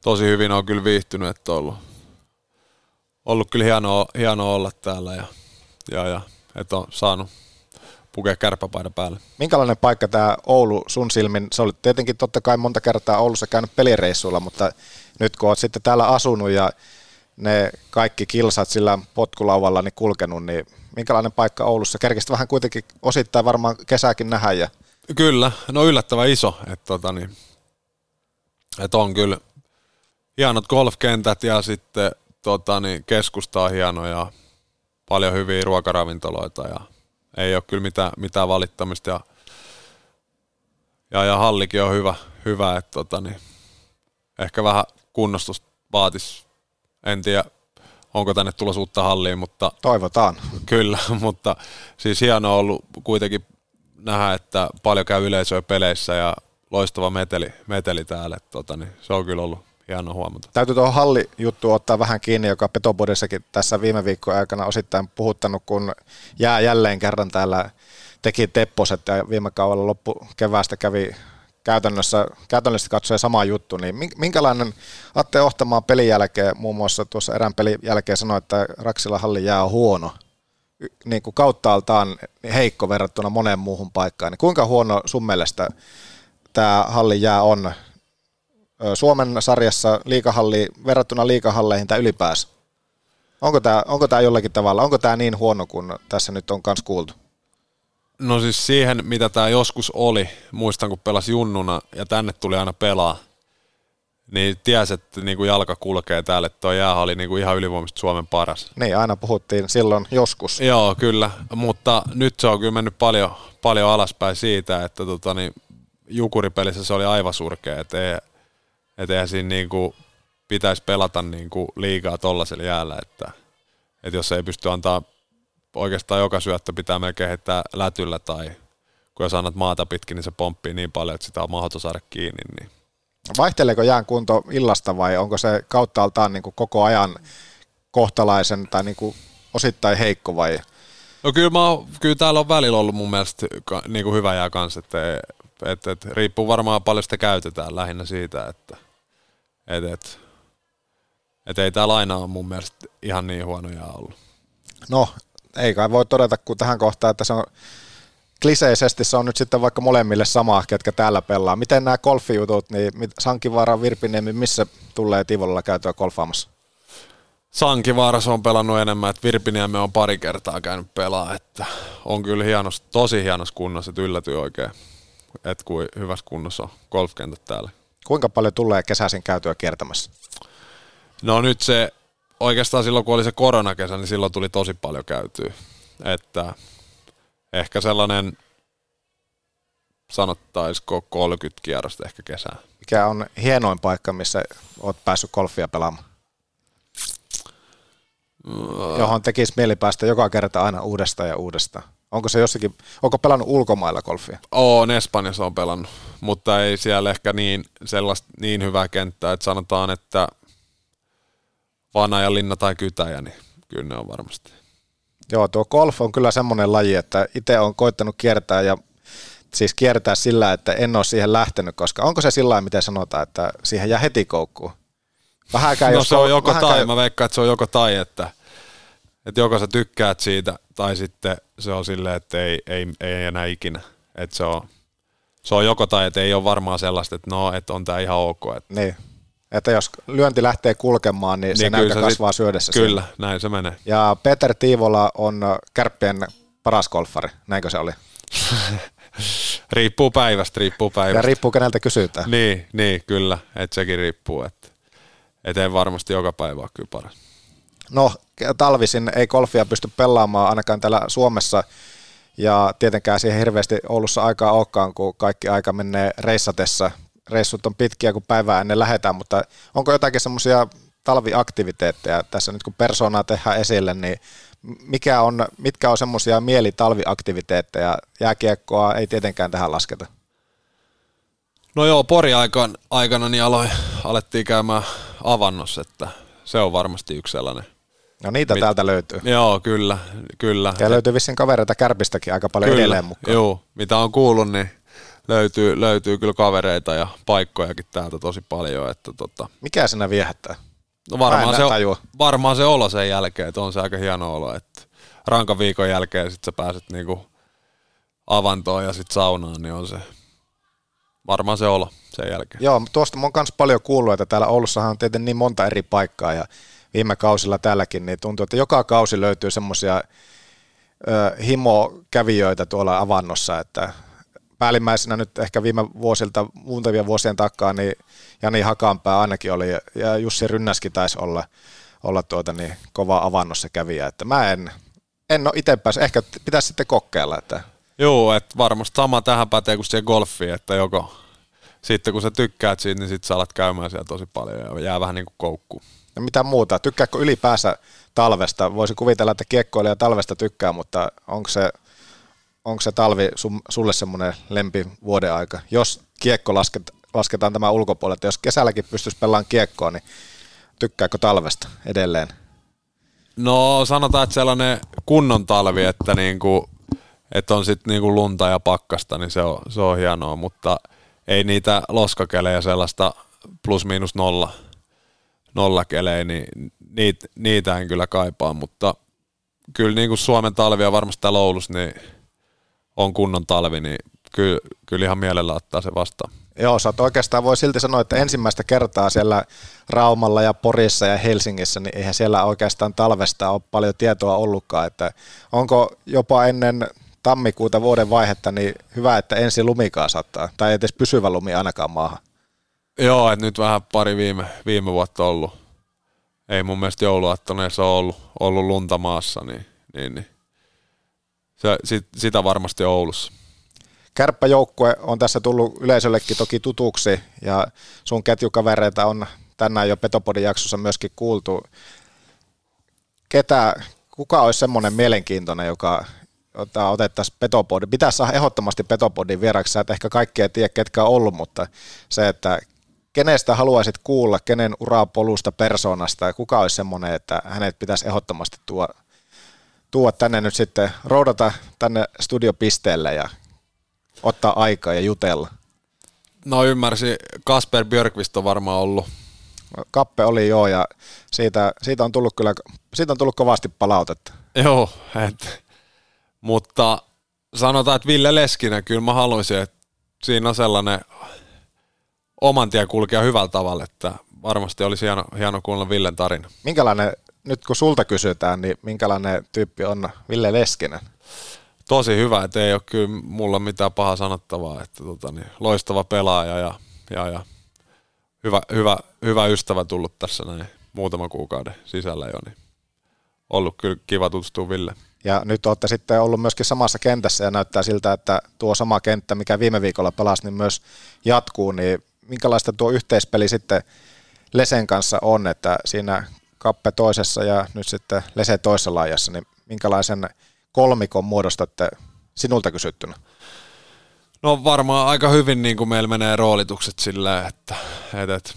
tosi hyvin on kyllä viihtynyt, että on ollut, ollut kyllä hienoa, hienoa olla täällä ja, ja, ja että on saanut pukea kärppäpaita päälle. Minkälainen paikka tämä Oulu sun silmin? Se oli tietenkin totta kai monta kertaa Oulussa käynyt pelireissuilla, mutta nyt kun olet sitten täällä asunut ja ne kaikki kilsat sillä potkulauvalla niin kulkenut, niin minkälainen paikka Oulussa? Kerkisit vähän kuitenkin osittain varmaan kesääkin nähdä ja Kyllä, no yllättävän iso, että tota, niin, et on kyllä hienot golfkentät ja sitten tota, niin, keskusta on hieno ja paljon hyviä ruokaravintoloita ja ei ole kyllä mitään, mitään valittamista ja, ja, ja hallikin on hyvä, hyvä että tota, niin, ehkä vähän kunnostusta vaatis, en tiedä onko tänne tulossa uutta halliin, mutta toivotaan. Kyllä, mutta siis hienoa ollut kuitenkin nähdä, että paljon käy yleisöä peleissä ja loistava meteli, meteli täällä. että Tota, niin se on kyllä ollut hienoa huomata. Täytyy tuohon hallijuttu ottaa vähän kiinni, joka Petobodissakin tässä viime viikkojen aikana osittain puhuttanut, kun jää jälleen kerran täällä teki tepposet ja viime kaudella loppu keväästä kävi käytännössä, käytännössä katsoen sama juttu, niin min- minkälainen Atte Ohtamaan pelin jälkeen, muun muassa tuossa erään pelin jälkeen sanoi, että Raksila hallin jää on huono, niin kuin kauttaaltaan heikko verrattuna moneen muuhun paikkaan, niin kuinka huono sun mielestä tämä hallin jää on Suomen sarjassa liikahalli, verrattuna liikahalleihin tai ylipäänsä? Onko tämä, onko tämä jollakin tavalla, onko tämä niin huono kuin tässä nyt on kans kuultu? No siis siihen, mitä tämä joskus oli, muistan kun pelasi junnuna ja tänne tuli aina pelaa, niin tiesi, että niinku jalka kulkee täällä, että tuo jäähalli oli niinku ihan ylivoimaisesti Suomen paras. Niin, aina puhuttiin silloin joskus. Joo, kyllä, mutta nyt se on kyllä mennyt paljon, paljon alaspäin siitä, että tota, niin, jukuripelissä se oli aivan surkea, että ei, et eihän siinä niinku pitäisi pelata niinku liigaa tollaisella jäällä, että, että jos ei pysty antaa oikeastaan joka syöttö pitää melkein heittää lätyllä tai kun jos annat maata pitkin, niin se pomppii niin paljon, että sitä on mahdoton saada kiinni. Niin. Vaihteleeko jään kunto illasta vai onko se kauttaaltaan niin kuin koko ajan kohtalaisen tai niin kuin osittain heikko vai? No kyllä, mä, kyllä täällä on välillä ollut mun mielestä niin kuin hyvä jää kanssa, että et, et, riippuu varmaan paljon sitä käytetään lähinnä siitä, että et, et, et ei täällä aina ole mun mielestä ihan niin huono jää ollut. No, ei kai voi todeta kuin tähän kohtaan, että se on kliseisesti se on nyt sitten vaikka molemmille sama, ketkä täällä pelaa. Miten nämä golfijutut, niin Sankivaara, Virpiniemi, missä tulee Tivolalla käytyä golfaamassa? Sankivaarassa on pelannut enemmän, että Virpiniemme on pari kertaa käynyt pelaa, että on kyllä hienos, tosi hienossa kunnossa, että yllätyi oikein, että kuin hyvässä kunnossa on golfkentät täällä. Kuinka paljon tulee kesäisin käytyä kiertämässä? No nyt se, oikeastaan silloin kun oli se koronakesä, niin silloin tuli tosi paljon käytyä. Että ehkä sellainen, sanottaisiko 30 kierrosta ehkä kesää. Mikä on hienoin paikka, missä olet päässyt golfia pelaamaan? Johon tekisi mieli päästä joka kerta aina uudestaan ja uudestaan. Onko se jossakin, onko pelannut ulkomailla golfia? Oon Espanjassa on pelannut, mutta ei siellä ehkä niin, sellaista, niin hyvää kenttää, että sanotaan, että Vanajanlinna tai Kytäjä, niin kyllä ne on varmasti. Joo, tuo golf on kyllä semmoinen laji, että itse on koittanut kiertää ja siis kiertää sillä, että en ole siihen lähtenyt, koska onko se sillä miten sanotaan, että siihen jää heti koukkuun? Vähänkään, no jos se on joko tai, mä veikkaan, että se on joko tai, että, että joko sä tykkäät siitä, tai sitten se on silleen, että ei, ei, ei enää ikinä. Että se on, se on joko tai, että ei ole varmaan sellaista, että no, että on tää ihan ok. Että, Niin. Että jos lyönti lähtee kulkemaan, niin, se Niin se kasvaa sit- syödessä. kyllä, siinä. näin se menee. Ja Peter Tiivola on kärppien paras golfari, näinkö se oli? riippuu päivästä, riippuu päivästä. Ja riippuu keneltä kysytään. Niin, niin kyllä, että sekin riippuu, että et ei varmasti joka päivä ole kyllä paras. No, talvisin ei golfia pysty pelaamaan ainakaan täällä Suomessa, ja tietenkään siihen hirveästi Oulussa aikaa olekaan, kun kaikki aika menee reissatessa. Reissut on pitkiä, kun päivää ennen lähetään, mutta onko jotakin semmoisia talviaktiviteetteja tässä nyt kun persoonaa tehdään esille, niin mikä on, mitkä on semmoisia mielitalviaktiviteetteja? Jääkiekkoa ei tietenkään tähän lasketa. No joo, Pori aikana, aikana niin aloin, alettiin käymään avannossa, että se on varmasti yksi sellainen. No niitä täältä löytyy. Joo, kyllä, kyllä. Ja löytyy vissiin kavereita Kärpistäkin aika paljon kyllä, edelleen mukaan. Joo, mitä on kuullut, niin löytyy, löytyy kyllä kavereita ja paikkojakin täältä tosi paljon. Että tota, Mikä sinä viehättää? no varmaan, se, tajua. varmaan se olo sen jälkeen, että on se aika hieno olo, että rankan viikon jälkeen sit sä pääset niinku avantoon ja sitten saunaan, niin on se varmaan se olo sen jälkeen. Joo, tuosta mä oon myös paljon kuullut, että täällä Oulussahan on tietenkin niin monta eri paikkaa ja viime kausilla täälläkin, niin tuntuu, että joka kausi löytyy semmoisia himokävijöitä tuolla avannossa, että päällimmäisenä nyt ehkä viime vuosilta, muutamia vuosien takaa, niin Jani Hakanpää ainakin oli ja Jussi Rynnäski taisi olla, olla tuota niin, kova avannossa kävijä, että mä en, en ole itse päässyt, ehkä pitäisi sitten kokeilla, että Joo, että varmasti sama tähän pätee kuin siihen golfiin, että joko sitten kun sä tykkäät siitä, niin sitten sä alat käymään siellä tosi paljon ja jää vähän niin kuin koukkuun. Ja mitä muuta? Tykkääkö ylipäänsä talvesta? Voisi kuvitella, että kiekkoilija talvesta tykkää, mutta onko se, onko se talvi sun, sulle semmoinen lempi vuoden aika? Jos kiekko lasket, lasketaan tämä ulkopuolelle, että jos kesälläkin pystyisi pelaamaan kiekkoa, niin tykkääkö talvesta edelleen? No sanotaan, että sellainen kunnon talvi, että, niinku, että on sitten niinku lunta ja pakkasta, niin se on, se on hienoa, mutta ei niitä loskakelejä sellaista plus miinus nolla, nolla kelejä, niin niitä, niitä en kyllä kaipaa, mutta kyllä niin kuin Suomen talvi ja varmasti täällä Oulussa niin on kunnon talvi, niin kyllä, kyllä ihan mielellä ottaa se vastaan. Joo, sä oikeastaan voi silti sanoa, että ensimmäistä kertaa siellä Raumalla ja Porissa ja Helsingissä, niin eihän siellä oikeastaan talvesta ole paljon tietoa ollutkaan, että onko jopa ennen tammikuuta vuoden vaihetta, niin hyvä, että ensi lumikaan saattaa, tai ei edes pysyvä lumi ainakaan maahan. Joo, että nyt vähän pari viime, viime vuotta ollut. Ei mun mielestä jouluaattoneessa ole ollut, ollut lunta maassa, niin, niin, niin. Se, sit, sitä varmasti on Oulussa. Kärppäjoukkue on tässä tullut yleisöllekin toki tutuksi ja sun ketjukavereita on tänään jo Petopodin jaksossa myöskin kuultu. Ketä, kuka olisi semmoinen mielenkiintoinen, joka jota otettaisiin Petopodin. Pitäisi saada ehdottomasti Petopodin vieraksi, että ehkä kaikkia tiedä, ketkä on ollut, mutta se, että kenestä haluaisit kuulla, kenen urapolusta, persoonasta, kuka olisi semmoinen, että hänet pitäisi ehdottomasti tuoda, tuoda tänne nyt sitten, roudata tänne studiopisteelle ja ottaa aikaa ja jutella. No ymmärsin, Kasper Björkvist on varmaan ollut. Kappe oli joo ja siitä, siitä, on tullut kyllä, siitä on tullut kovasti palautetta. Joo, et, mutta sanotaan, että Ville Leskinen, kyllä mä haluaisin, että siinä on sellainen oman tien kulkea hyvällä tavalla, että varmasti olisi hieno, hieno kuulla Villen tarina. Minkälainen, nyt kun sulta kysytään, niin minkälainen tyyppi on Ville Leskinen? Tosi hyvä, että ei ole kyllä mulla mitään pahaa sanottavaa, että tota, niin, loistava pelaaja ja, ja, ja hyvä, hyvä, hyvä, ystävä tullut tässä näin muutaman kuukauden sisällä jo, niin ollut kyllä kiva tutustua Ville. Ja nyt olette sitten ollut myöskin samassa kentässä ja näyttää siltä, että tuo sama kenttä, mikä viime viikolla pelasi, niin myös jatkuu, niin minkälaista tuo yhteispeli sitten Lesen kanssa on, että siinä Kappe toisessa ja nyt sitten Lese toisessa laajassa, niin minkälaisen kolmikon muodostatte sinulta kysyttynä? No varmaan aika hyvin niin kuin meillä menee roolitukset silleen, että, että, että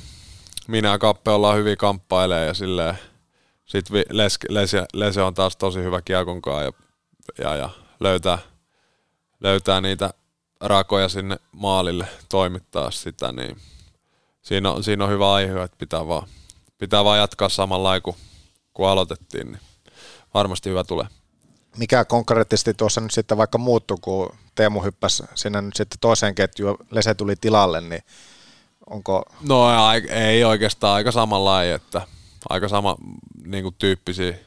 minä ja Kappe ollaan hyvin kamppailee ja silleen, sitten Lese, Lese, on taas tosi hyvä kiekonkaan ja, ja, ja löytää, löytää niitä rakoja sinne maalille toimittaa sitä, niin siinä on, siinä on hyvä aihe, että pitää vaan, pitää vaan jatkaa samalla kuin kun aloitettiin, niin varmasti hyvä tulee. Mikä konkreettisesti tuossa nyt sitten vaikka muuttui, kun Teemu hyppäsi sinne nyt sitten toiseen ketjuun, Lese tuli tilalle, niin onko... No ei oikeastaan aika samanlainen, että aika sama niin kuin tyyppisiä,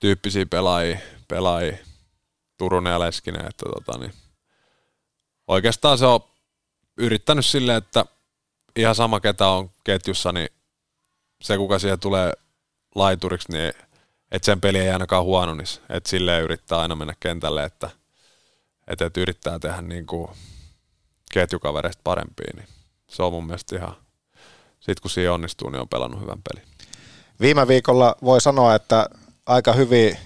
tyyppisiä pelaajia, pelaajia Turunen ja Leskinen, että tota, niin oikeastaan se on yrittänyt silleen, että ihan sama ketä on ketjussa, niin se kuka siihen tulee laituriksi, niin että sen peli ei ainakaan huononisi. Että silleen yrittää aina mennä kentälle, että, että, yrittää tehdä niin kuin ketjukavereista parempia, niin se on mun mielestä ihan, sit kun siinä onnistuu, niin on pelannut hyvän pelin. Viime viikolla voi sanoa, että aika hyvin,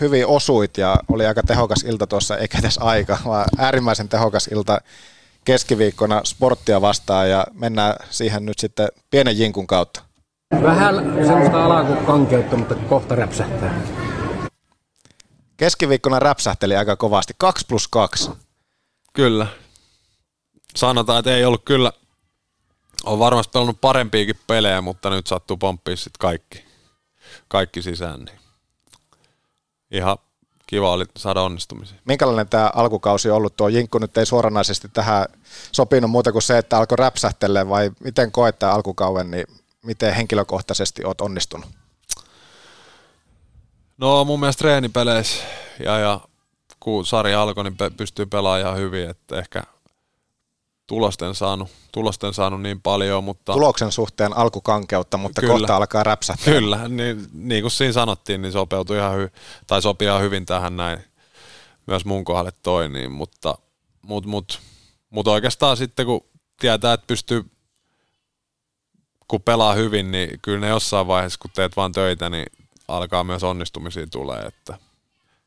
hyvin osuit ja oli aika tehokas ilta tuossa, eikä edes aika, vaan äärimmäisen tehokas ilta keskiviikkona sporttia vastaan ja mennään siihen nyt sitten pienen jinkun kautta. Vähän semmoista alakankeutta, mutta kohta räpsähtää. Keskiviikkona räpsähteli aika kovasti. 2 plus 2. Kyllä. Sanotaan, että ei ollut kyllä on varmasti pelannut parempiakin pelejä, mutta nyt sattuu pomppia sitten kaikki, kaikki sisään. Niin. Ihan kiva oli saada onnistumisia. Minkälainen tämä alkukausi on ollut? Tuo Jinkku nyt ei suoranaisesti tähän sopinut muuta kuin se, että alkoi räpsähtelee vai miten koet tämä alkukauden, niin miten henkilökohtaisesti olet onnistunut? No mun mielestä treenipeleissä ja, ja kun sarja alkoi, niin pystyy pelaamaan ihan hyvin, että ehkä tulosten saanut, tulosten saanut niin paljon, mutta... Tuloksen suhteen alkukankeutta, mutta kyllä, kohta alkaa räpsähtää. Kyllä, niin, niin kuin siinä sanottiin, niin sopeutui ihan hy, tai sopii ihan hyvin tähän näin myös mun kohdalle toi, niin, mutta mut, mut, mut oikeastaan sitten kun tietää, että pystyy kun pelaa hyvin, niin kyllä ne jossain vaiheessa, kun teet vaan töitä, niin alkaa myös onnistumisia tulee, että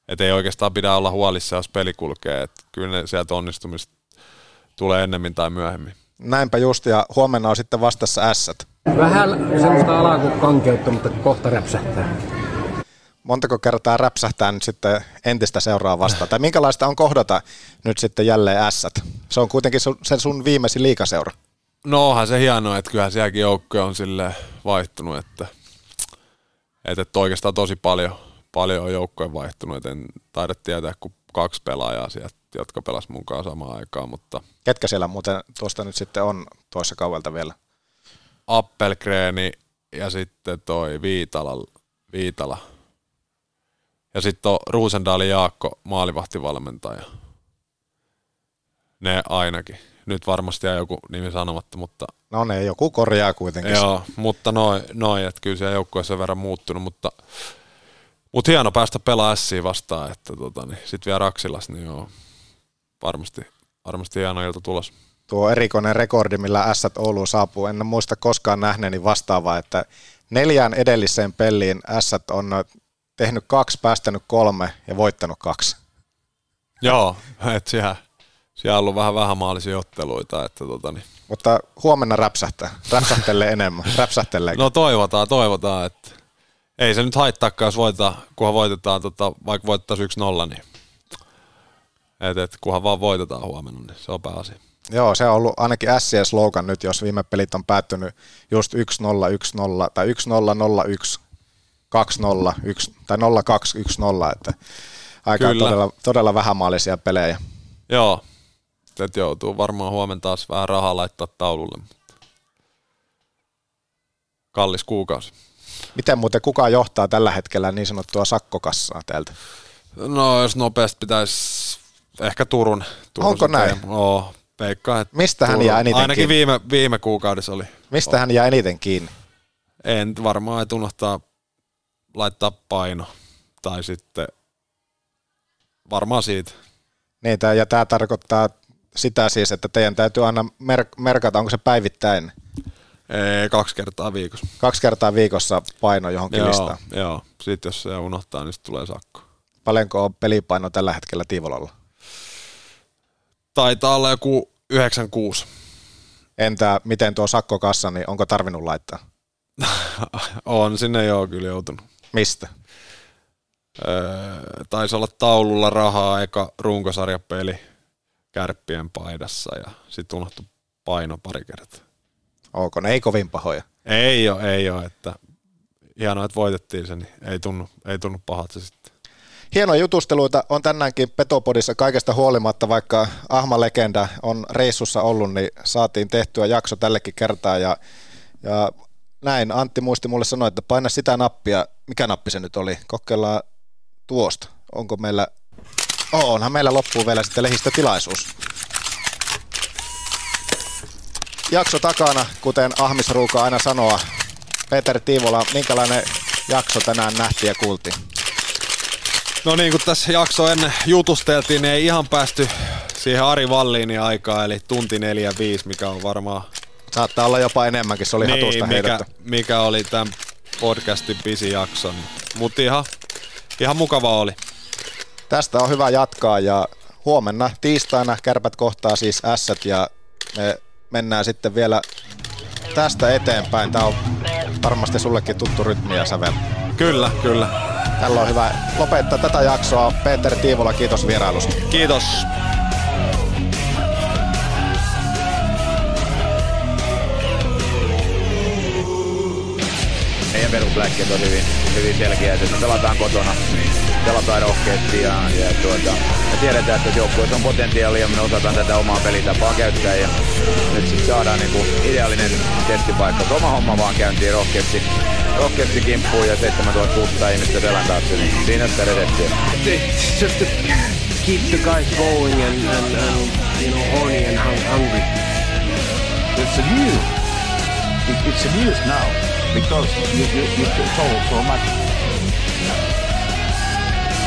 et ei oikeastaan pidä olla huolissa, jos peli kulkee, että kyllä ne sieltä onnistumista tulee ennemmin tai myöhemmin. Näinpä just, ja huomenna on sitten vastassa ässät. Vähän semmoista alakankeutta, mutta kohta räpsähtää. montako kertaa räpsähtää nyt sitten entistä seuraa vastaan? Tai minkälaista on kohdata nyt sitten jälleen ässät? Se on kuitenkin sun, se sun viimeisin liikaseura. No onhan se hienoa, että kyllähän sielläkin joukkoja on sille vaihtunut, että, että, että oikeastaan tosi paljon, paljon on joukkoja vaihtunut, et en taida tietää kuin kaksi pelaajaa sieltä, jotka pelas mukaan samaan aikaan, mutta Ketkä siellä muuten tuosta nyt sitten on tuossa kauelta vielä? Appelgreeni ja sitten toi Viitala, Viitala. Ja sitten on Ruusendaalin Jaakko, maalivahtivalmentaja. Ne ainakin. Nyt varmasti jää joku nimi sanomatta, mutta... No ne joku korjaa kuitenkin. Joo, mutta noin, noi, että kyllä se joukkue sen verran muuttunut, mutta, mutta hieno päästä pelaa Siä vastaan, että tota, niin, sitten vielä Raksilas, niin joo, varmasti, varmasti hieno ilta tulos. Tuo erikoinen rekordi, millä S Ouluun saapuu, en muista koskaan nähneeni vastaavaa, että neljään edelliseen peliin S on tehnyt kaksi, päästänyt kolme ja voittanut kaksi. Joo, että siellä, siellä on ollut vähän vähämaalisia otteluita, että tota, niin. Mutta huomenna räpsähtää. Räpsähtelee enemmän. Räpsähtelee. No toivotaan, toivotaan, että ei se nyt haittaakaan, jos voitetaan, kunhan voitetaan, tota, vaikka voitettaisiin 1-0, niin et, et, kunhan vaan voitetaan huomenna, niin se on pääasia. Joo, se on ollut ainakin Sien slogan nyt, jos viime pelit on päättynyt just 1-0, 1-0 tai 1-0, 0-1, 2-0, 1, tai 0-2, 1-0, että aika todella, todella vähämaalisia pelejä. Joo, et joutuu varmaan huomenna taas vähän rahaa laittaa taululle, kallis kuukausi. Miten muuten kuka johtaa tällä hetkellä niin sanottua sakkokassaa täältä? No jos nopeasti pitäisi ehkä Turun. Turun Onko näin? Oo, veikkaan, että Mistä hän jää eniten Ainakin kiinni? viime, viime kuukaudessa oli. Mistä hän jää eniten kiinni? En varmaan et unohtaa laittaa paino. Tai sitten varmaan siitä. Niin, ja tämä tarkoittaa sitä siis, että teidän täytyy aina mer- merkata, onko se päivittäin? Ei, kaksi kertaa viikossa. Kaksi kertaa viikossa paino johonkin Joo, listaan. joo. Sitten jos se unohtaa, niin tulee sakko. Paljonko on pelipaino tällä hetkellä Tiivolalla? Taitaa olla joku 96. Entä miten tuo sakkokassa, niin onko tarvinnut laittaa? On sinne joo kyllä joutunut. Mistä? Öö, taisi olla taululla rahaa eka runkosarjapeli kärppien paidassa ja sitten unohtui paino pari kertaa. Onko ne ei kovin pahoja? Ei ole, ei ole, että hienoa, että voitettiin se, niin ei tunnu, ei tunnu pahalta se sitten. Hienoja jutusteluita on tänäänkin Petopodissa kaikesta huolimatta, vaikka Ahma Legenda on reissussa ollut, niin saatiin tehtyä jakso tällekin kertaa ja, ja näin Antti muisti mulle sanoa, että paina sitä nappia, mikä nappi se nyt oli, kokeillaan tuosta. Onko meillä, oh, onhan meillä loppuu vielä sitten lehdistötilaisuus. Jakso takana, kuten Ahmisruuka aina sanoa. Peter Tiivola, minkälainen jakso tänään nähtiin ja kuultiin? No niin kuin tässä jakso ennen jutusteltiin, niin ei ihan päästy siihen Ari Valliinin aikaan, eli tunti 45, mikä on varmaan... Saattaa olla jopa enemmänkin, se oli hatusta niin, mikä, heitetty. mikä oli tämän podcastin pisin jakso. Mutta ihan, ihan mukava oli. Tästä on hyvä jatkaa ja huomenna tiistaina kärpät kohtaa siis ässät ja me mennään sitten vielä tästä eteenpäin. Tämä on varmasti sullekin tuttu rytmi ja sävel. Kyllä, kyllä. Tällä on hyvä lopettaa tätä jaksoa. Peter Tiivola, kiitos vierailusta. Kiitos. meidän perusläkkeet on hyvin, hyvin selkeät, että me pelataan kotona, pelataan rohkeasti ja, ja tuota, me tiedetään, että joukkueessa on potentiaalia, me osataan tätä omaa pelitapaa käyttää ja nyt sitten saadaan niinku ideaalinen testipaikka. Oma homma vaan käyntiin rohkeasti, rohkeasti kimppuun ja 7600 ihmistä selän taakse, niin siinä sitä redettiä. Just to keep the guys going and, and, and you know, horny and hung- hungry. It's a news. It, it's a news now because you, you, you told so much.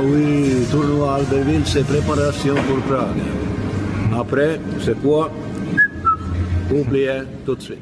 Oui, tournoi Albertville, c'est préparation pour Prague. Après, c'est quoi Oubliez tout de suite.